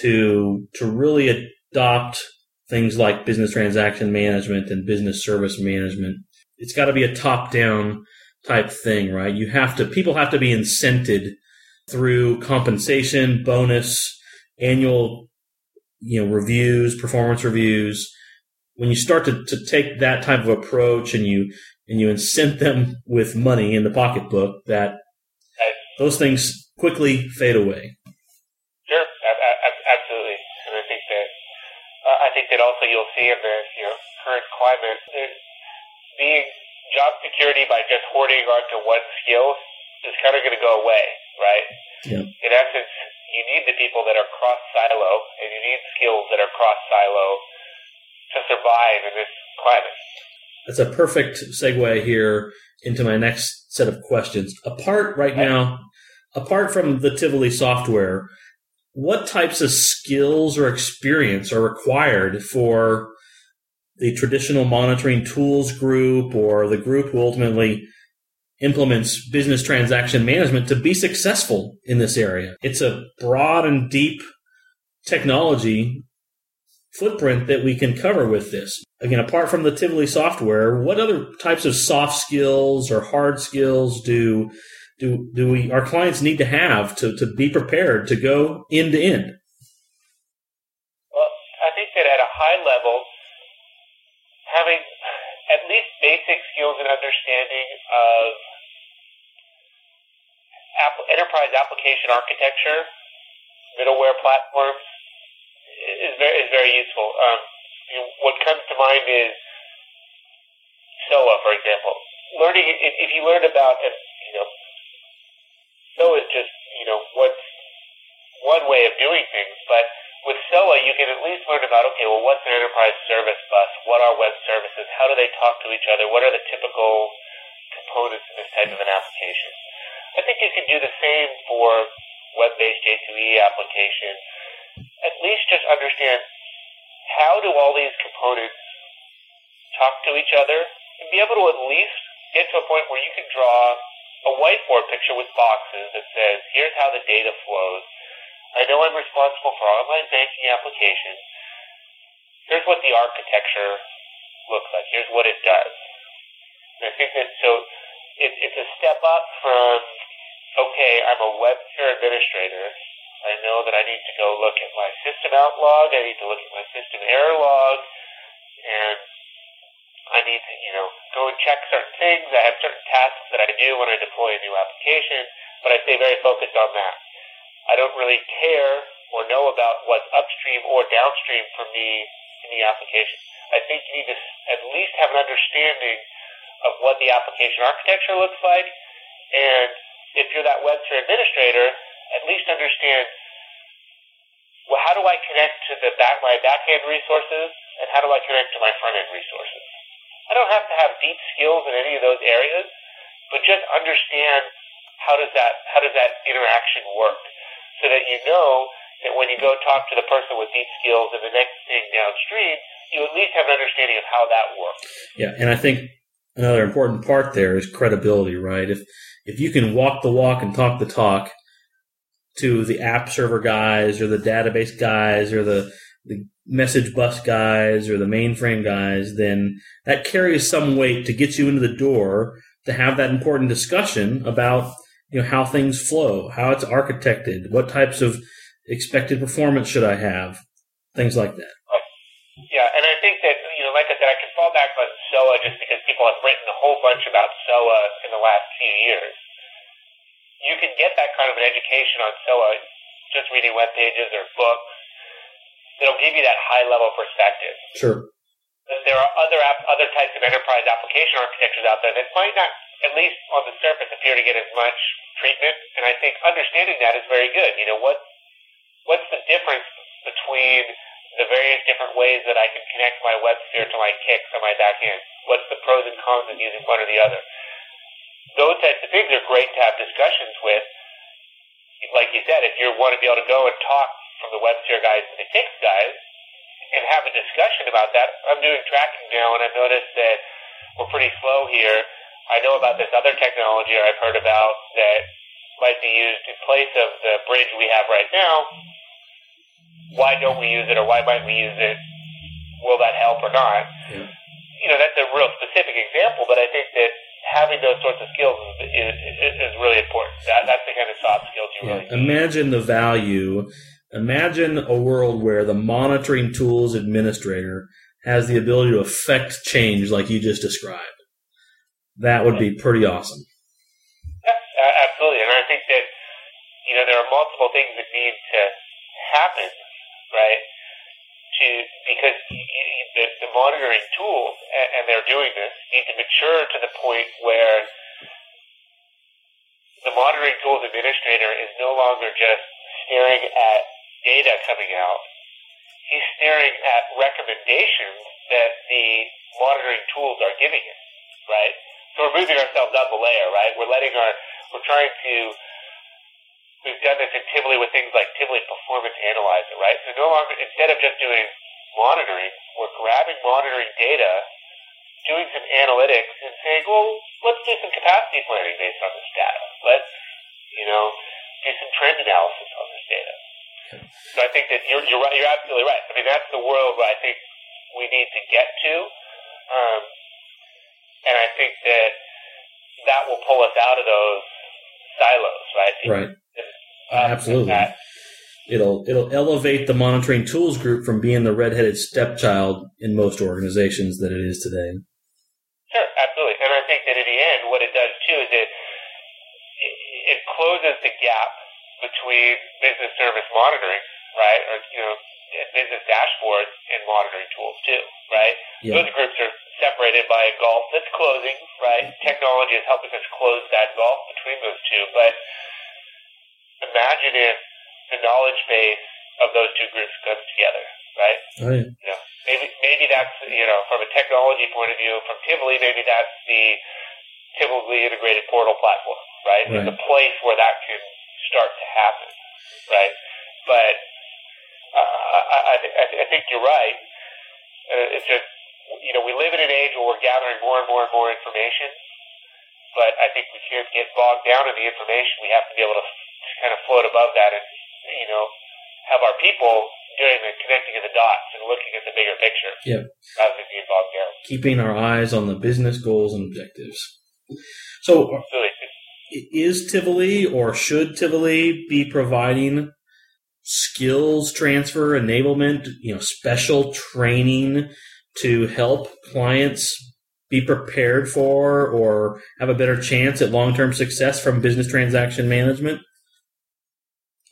to to really adopt things like business transaction management and business service management. It's got to be a top down type thing, right? You have to people have to be incented through compensation, bonus, annual you know reviews, performance reviews. When you start to, to take that type of approach and you and you incent them with money in the pocketbook, that those things quickly fade away. Sure, absolutely, and I think that uh, I think that also you'll see in the you know current climate being job security by just hoarding onto one skill is kind of going to go away, right? Yeah. In essence, you need the people that are cross silo, and you need skills that are cross silo to survive in this climate. That's a perfect segue here into my next set of questions. Apart right now, apart from the Tivoli software, what types of skills or experience are required for the traditional monitoring tools group or the group who ultimately implements business transaction management to be successful in this area? It's a broad and deep technology footprint that we can cover with this. Again, apart from the Tivoli software, what other types of soft skills or hard skills do do do we our clients need to have to, to be prepared to go end to end? Skills and understanding of app- enterprise application architecture, middleware platforms, is very is very useful. Um, you know, what comes to mind is SOA, for example. Learning if, if you learn about and you know SOA is just you know what's one way of doing things, but with SOA you can at least learn about okay, well, what's an enterprise service bus? What are web services? How do they talk to each other? What are the typical components in this type of an application? I think you can do the same for web-based J2EE applications at least just understand how do all these components talk to each other and be able to at least get to a point where you can draw a whiteboard picture with boxes that says, here's how the data flows. I know I'm responsible for online banking applications. Here's what the architecture looks like. Here's what it does. And I think that so it, it's a step up from, okay, I'm a WebSphere administrator I know that I need to go look at my system out log. I need to look at my system error log, and I need to, you know, go and check certain things. I have certain tasks that I do when I deploy a new application, but I stay very focused on that. I don't really care or know about what's upstream or downstream for me in the application. I think you need to at least have an understanding of what the application architecture looks like, and if you're that WebSphere administrator, at least understand well, how do I connect to the back my back end resources, and how do I connect to my front end resources? I don't have to have deep skills in any of those areas, but just understand how does that how does that interaction work, so that you know that when you go talk to the person with deep skills in the next thing downstream, you at least have an understanding of how that works. Yeah, and I think another important part there is credibility, right? If if you can walk the walk and talk the talk to the app server guys or the database guys or the, the message bus guys or the mainframe guys, then that carries some weight to get you into the door to have that important discussion about you know how things flow, how it's architected, what types of expected performance should I have, things like that. Yeah, and I think that you know, like I said, I can fall back on SOA just because people have written a whole bunch about SOA in the last few years you can get that kind of an education on SOA just reading web pages or books. It'll give you that high level perspective. Sure. There are other app, other types of enterprise application architectures out there that might not, at least on the surface, appear to get as much treatment. And I think understanding that is very good. You know, what what's the difference between the various different ways that I can connect my WebSphere to my CICS or my back end? What's the pros and cons of using one or the other? those types of things are great to have discussions with. Like you said, if you want to be able to go and talk from the WebSphere guys to the CICS guys and have a discussion about that, I'm doing tracking now and I've noticed that we're pretty slow here. I know about this other technology I've heard about that might be used in place of the bridge we have right now. Why don't we use it or why might we use it? Will that help or not? Yeah. You know, that's a real specific example, but I think that having those sorts of skills is, is, is really important. That, that's the kind of soft skills you yeah. really need. Imagine the value. Imagine a world where the monitoring tools administrator has the ability to affect change like you just described. That would be pretty awesome. Yeah, absolutely. And I think that, you know, there are multiple things that need to happen, right? to because the, the monitoring tools and, and they're doing this need to mature to the point where the monitoring tools administrator is no longer just staring at data coming out. He's staring at recommendations that the monitoring tools are giving him, right? So we're moving ourselves up a layer, right? We're letting our, we're trying to we've done this in Tivoli with things like Tivoli Performance Analyzer, right? So no longer, instead of just doing monitoring, we're grabbing monitoring data, doing some analytics, and saying, well, let's do some capacity planning based on this data. Let's, you know, do some trend analysis on this data. So I think that you're, you're right. You're absolutely right. I mean, that's the world where I think we need to get to, um, and I think that that will pull us out of those silos, right? Right. Uh, Absolutely. It'll it'll elevate the monitoring tools group from being the redheaded stepchild in most organizations that it is today. Sure, absolutely. And I think that in the end, what it does too is it it closes the gap between business service monitoring, right, or you know, business dashboards and monitoring tools too, right? Yeah. Those groups are separated by a gulf that's closing, right? Technology is helping us close that gulf between those two, but imagine if the knowledge base of those two groups comes together, right? Oh, yeah. You know, maybe maybe that's you know from a technology point of view, from Tivoli, maybe that's the Tivoli integrated portal platform, right? right. A place where that can start to happen, right? But uh, I, I, I think you're right. Uh, it's just you know we live in an age where we're gathering more and more and more information, but I think we can't get bogged down in the information. We have to be able to kind of float above that and, you know, have our people doing the connecting of the dots and looking at the bigger picture. Yep. Rather than being bogged down. Keeping our eyes on the business goals and objectives. So, Absolutely. is Tivoli or should Tivoli be providing skills transfer, enablement, you know, special training to help clients be prepared for or have a better chance at long term success from business transaction management?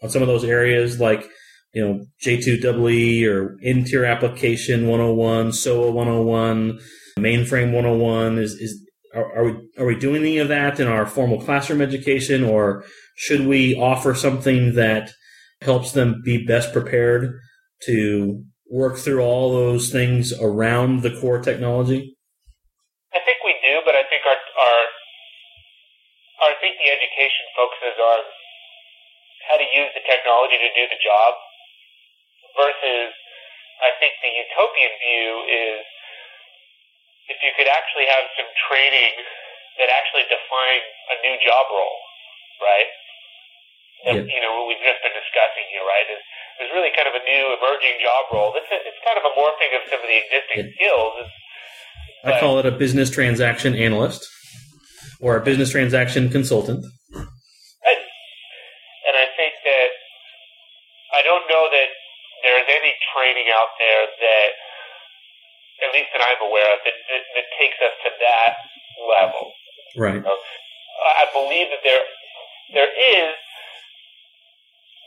on some of those areas like you know J2EE or interior application 101, SOA 101, mainframe 101 is is are, are, we are we doing any of that in our formal classroom education or should we offer something that helps them be best prepared to work through all those things around the core technology? I think we do, but I think our, our, I think the education focuses on how to use the technology to do the job versus I think the utopian view is if you could actually have some training that actually defines a new job role, right? Yeah. You know, what we've just been discussing here, right? Is there's really kind of a new emerging job role. This is, it's kind of a morphing of some of the existing yeah. skills. It's, I call it a business transaction analyst or a business transaction consultant. And, and I think that I don't know that there's any training out there that, at least that I'm aware of, that, that, that takes us to that level. Right. I believe that there there is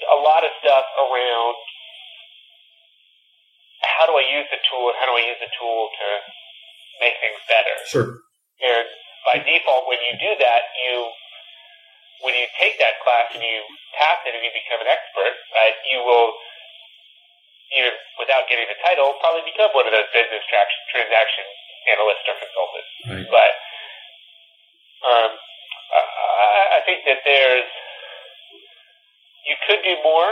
a lot of stuff around how do I use the tool and how do I use the tool to make things better. Sure. And by default, when you do that, you when you take that class and you pass it and you become an expert, right, you will even without getting the title, probably become one of those business tra- transaction analysts or consultants. Right. But um, I, I think that there's you could do more.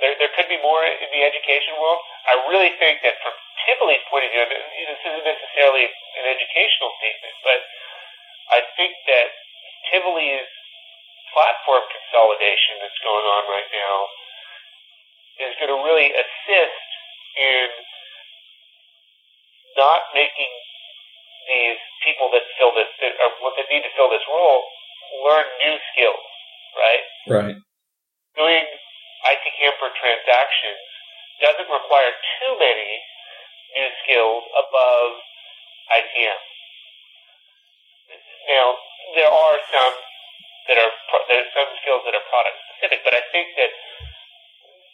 There, there could be more in the education world. I really think that from Tivoli's point of view, this isn't necessarily an educational statement, but I think that Tivoli's platform consolidation that's going on right now is going to really assist in not making these people that fill this or what they need to fill this role learn new skills, right? Right. Doing ITCAM for transactions doesn't require too many new skills above ITM. Now, there are some that are there are some skills that are product specific, but I think that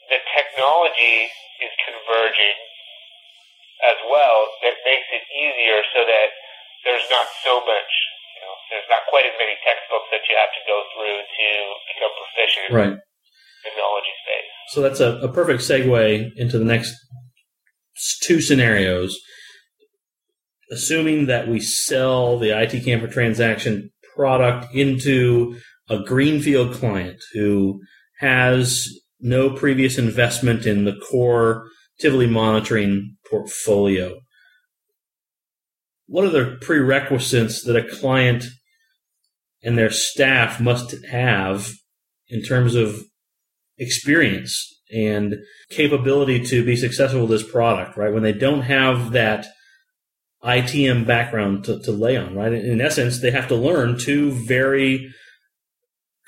the technology is converging as well that makes it easier so that there's not so much, you know, there's not quite as many textbooks that you have to go through to become proficient right. Space. So that's a, a perfect segue into the next two scenarios. Assuming that we sell the ITCAM for transaction product into a greenfield client who has no previous investment in the core Tivoli monitoring portfolio. What are the prerequisites that a client and their staff must have in terms of experience and capability to be successful with this product, right? When they don't have that ITM background to, to lay on, right? In essence, they have to learn two very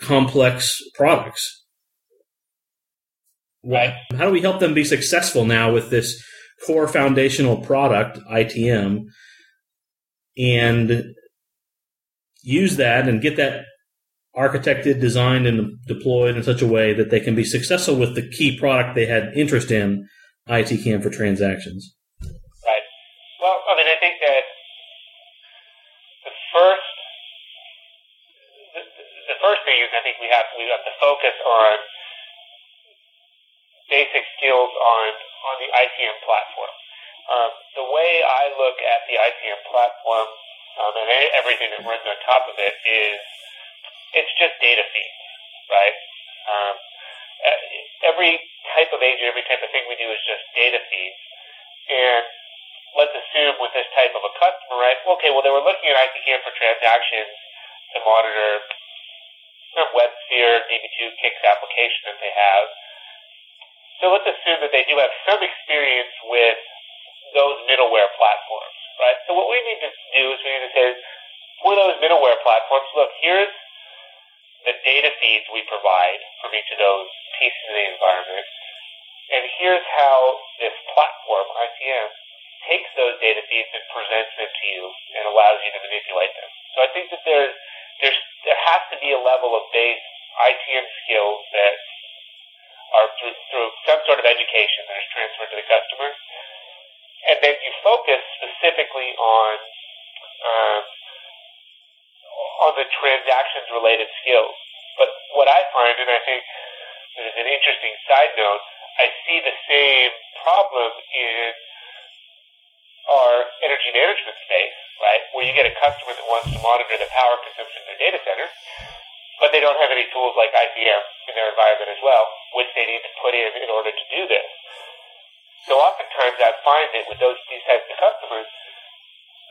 complex products Right. How do we help them be successful now with this core foundational product, ITM, and use that and get that architected, designed, and deployed in such a way that they can be successful with the key product they had interest in, ITCAM for transactions? Right. Well, I mean, I think that the first the, the first thing is I think we have we have to focus on basic skills on, on the ITM platform. Um, the way I look at the ITM platform um, and everything that runs on top of it is it's just data feeds, right? Um, every type of agent, every type of thing we do is just data feeds. And let's assume with this type of a customer, right? Okay, well, they were looking at ITCAM for transactions to monitor WebSphere DB2 CICS application that they have. So let's assume that they do have some experience with those middleware platforms, right? So what we need to do is we need to say, for those middleware platforms, look, here's the data feeds we provide from each of those pieces of the environment, and here's how this platform, ITM, takes those data feeds and presents them to you and allows you to manipulate them. So I think that there's, there's, there has to be a level of base ITM skills that are through, through some sort of education that is transferred to the customer. And then you focus specifically on um, on the transactions related skills, But what I find, and I think this is an interesting side note, I see the same problem in our energy management space, right? Where you get a customer that wants to monitor the power consumption in their data center, but they don't have any tools like ITM in their environment as well, which they need to put in in order to do this. So oftentimes I find that with those these types of customers,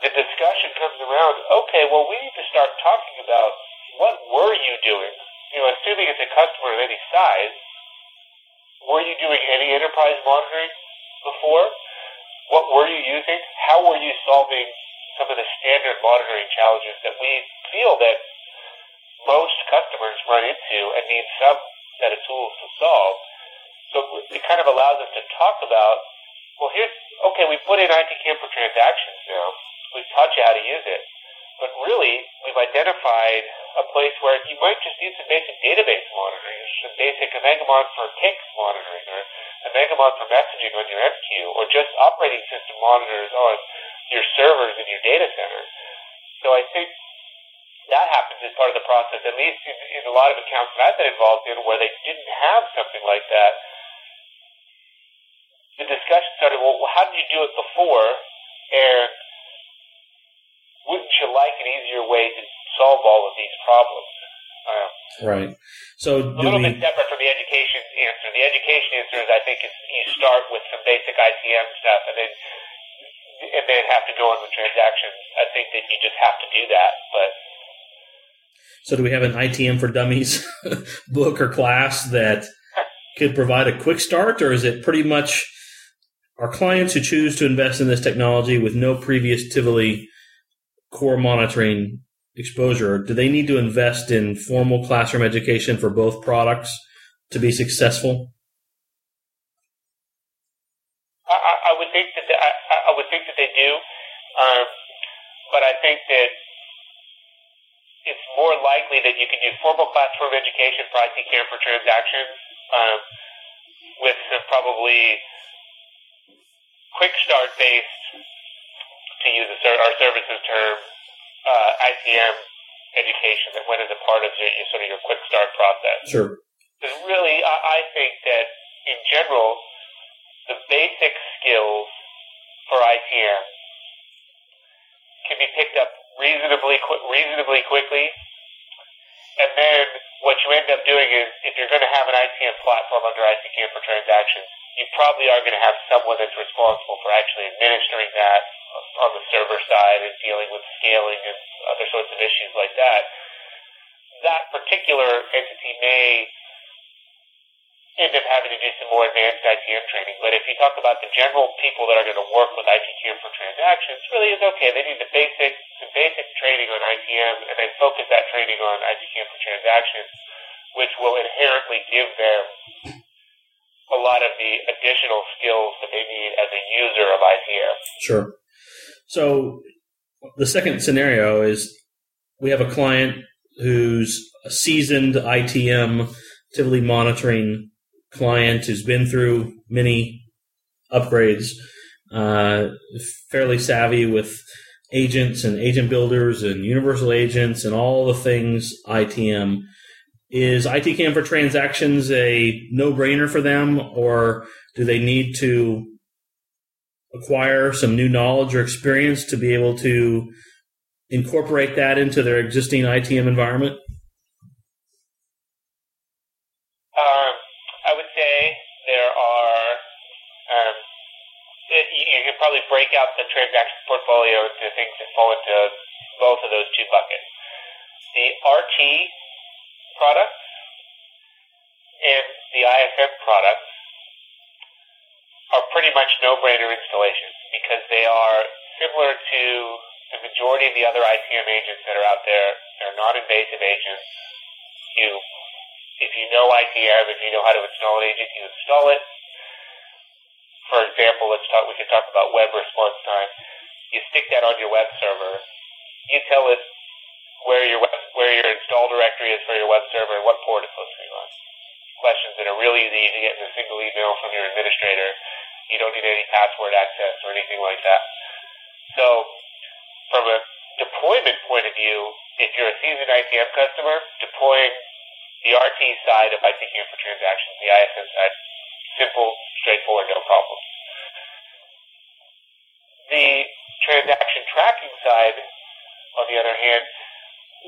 the discussion comes around, okay, well we need to start talking about what were you doing? You know, assuming it's a customer of any size, were you doing any enterprise monitoring before? What were you using? How were you solving some of the standard monitoring challenges that we feel that most customers run into and need some set of tools to solve. So it kind of allows us to talk about, well, here's, okay, we put in ITCAM for transactions now. We've taught you how to use it. But really, we've identified a place where you might just need some basic database monitoring, some basic Omegamon for CICS monitoring, or Omegamon for messaging on your MQ, or just operating system monitors on your servers in your data center. So I think that happens as part of the process, at least in, in a lot of accounts that I've been involved in where they didn't have something like that. The discussion started, well, how did you do it before? And wouldn't you like an easier way to solve all of these problems? Um, right. So a little we... bit separate from the education answer. The education answer is, I think, is you start with some basic ITM stuff, and then and then have to go on with transactions. I think that you just have to do that, but so, do we have an ITM for Dummies [laughs] book or class that could provide a quick start, or is it pretty much our clients who choose to invest in this technology with no previous Tivoli core monitoring exposure? Do they need to invest in formal classroom education for both products to be successful? I, I would think that they, I, I, would think that they do, um, but I think that it's more likely that you can do formal classroom education for ITCAM for transactions um, with some probably quick start based, to use our services term, uh, ITM education that went as a part of your, sort of your quick start process. Sure. Because really, I, I think that in general, the basic skills for ITM can be picked up reasonably qu- reasonably quickly. And then what you end up doing is, if you're going to have an ITM platform under ITCAM for transactions, you probably are going to have someone that's responsible for actually administering that on the server side and dealing with scaling and other sorts of issues like that. That particular entity may end up having to do some more advanced ITM training. But if you talk about the general people that are going to work with ITCAM for transactions, really is okay. They need the basic, the basic training on ITM and then focus that training on ITCAM for transactions, which will inherently give them a lot of the additional skills that they need as a user of ITM. Sure. So the second scenario is we have a client who's a seasoned ITM Tivoli monitoring client who's been through many upgrades, uh, fairly savvy with agents and agent builders and universal agents and all the things ITM. Is ITCAM for transactions a no brainer for them, or do they need to acquire some new knowledge or experience to be able to incorporate that into their existing ITM environment? Uh, I would say there are, um, you could probably break out the transaction portfolio into things that fall into both of those two buckets. The RT products and the ISM products are pretty much no-brainer installations because they are similar to the majority of the other ITM agents that are out there. They're non-invasive agents. You, if you know ITM, if you know how to install an agent, you install it for example, let's talk. We could talk about web response time. You stick that on your web server. You tell it where your web, where your install directory is for your web server and what port it's hosting on. Questions that are really easy to get in a single email from your administrator. You don't need any password access or anything like that. So, from a deployment point of view, if you're a seasoned ITM customer, deploying the RT side of ITCAM for transactions, the ISM side, simple, straightforward, no problem. The transaction tracking side, on the other hand,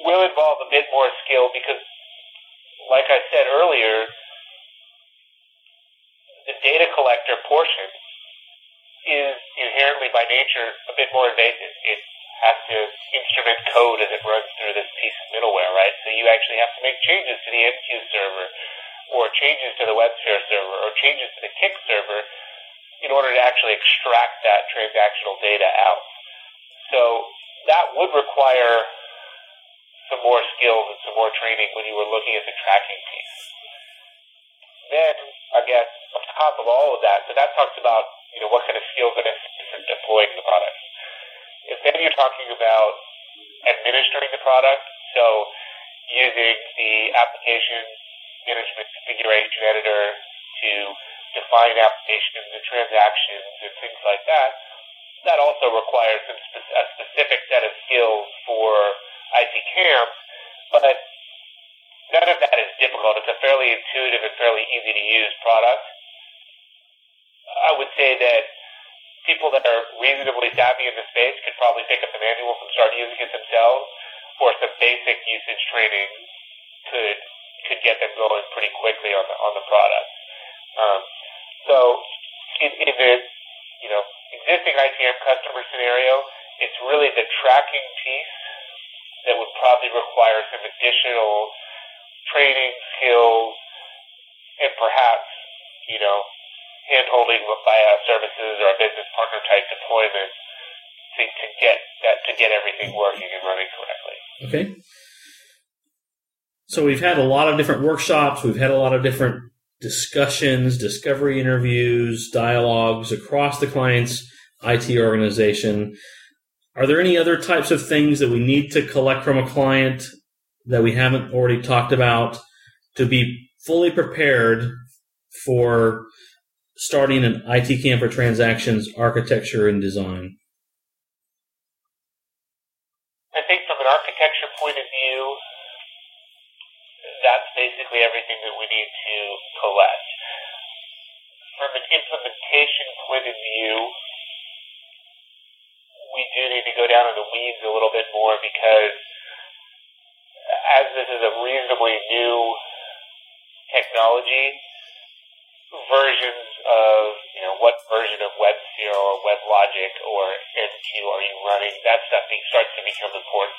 will involve a bit more skill because, like I said earlier, the data collector portion is inherently by nature a bit more invasive. It has to instrument code as it runs through this piece of middleware, right? So you actually have to make changes to the MQ server or changes to the WebSphere server or changes to the CICS server in order to actually extract that transactional data out. So that would require some more skills and some more training when you were looking at the tracking piece. Then, I guess, on top of all of that, so that talks about, you know, what kind of skills are for deploying the product. If then you're talking about administering the product, so using the application management configuration editor to define applications and transactions and things like that, that also requires some a specific set of skills for ITCAM, but none of that is difficult. It's a fairly intuitive and fairly easy to use product. I would say that people that are reasonably savvy in the space could probably pick up the manuals and start using it themselves, or some basic usage training could could get them going pretty quickly on the on the product. Um, so in, in the you know existing ITM customer scenario, it's really the tracking piece that would probably require some additional training skills and perhaps you know hand holding by a services or a business partner type deployment to, to get that to get everything working and running correctly. Okay. So we've had a lot of different workshops. We've had a lot of different discussions, discovery interviews, dialogues across the client's IT organization. Are there any other types of things that we need to collect from a client that we haven't already talked about to be fully prepared for starting an ITCAM for transactions architecture and design? I think from an architecture point of view, that's basically everything that we need to collect. From an implementation point of view, we do need to go down in the weeds a little bit more because as this is a reasonably new technology, versions of, you know, what version of WebSphere or WebLogic or MQ are you running, that stuff starts to become important.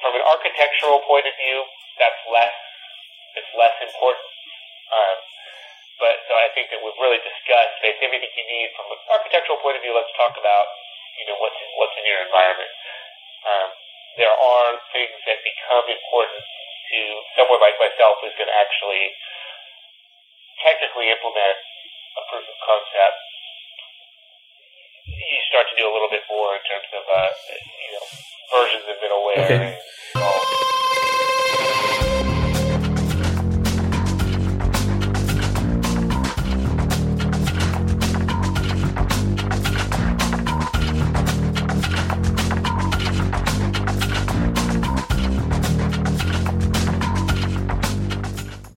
From an architectural point of view, that's less, it's less important. Um, but so I think that we've really discussed basically everything you need from an architectural point of view. Let's talk about, you know, what's in, what's in your environment. Um, there are things that become important to someone like myself who's going to actually technically implement a proof of concept, you start to do a little bit more in terms of uh, you know versions of middleware. Okay.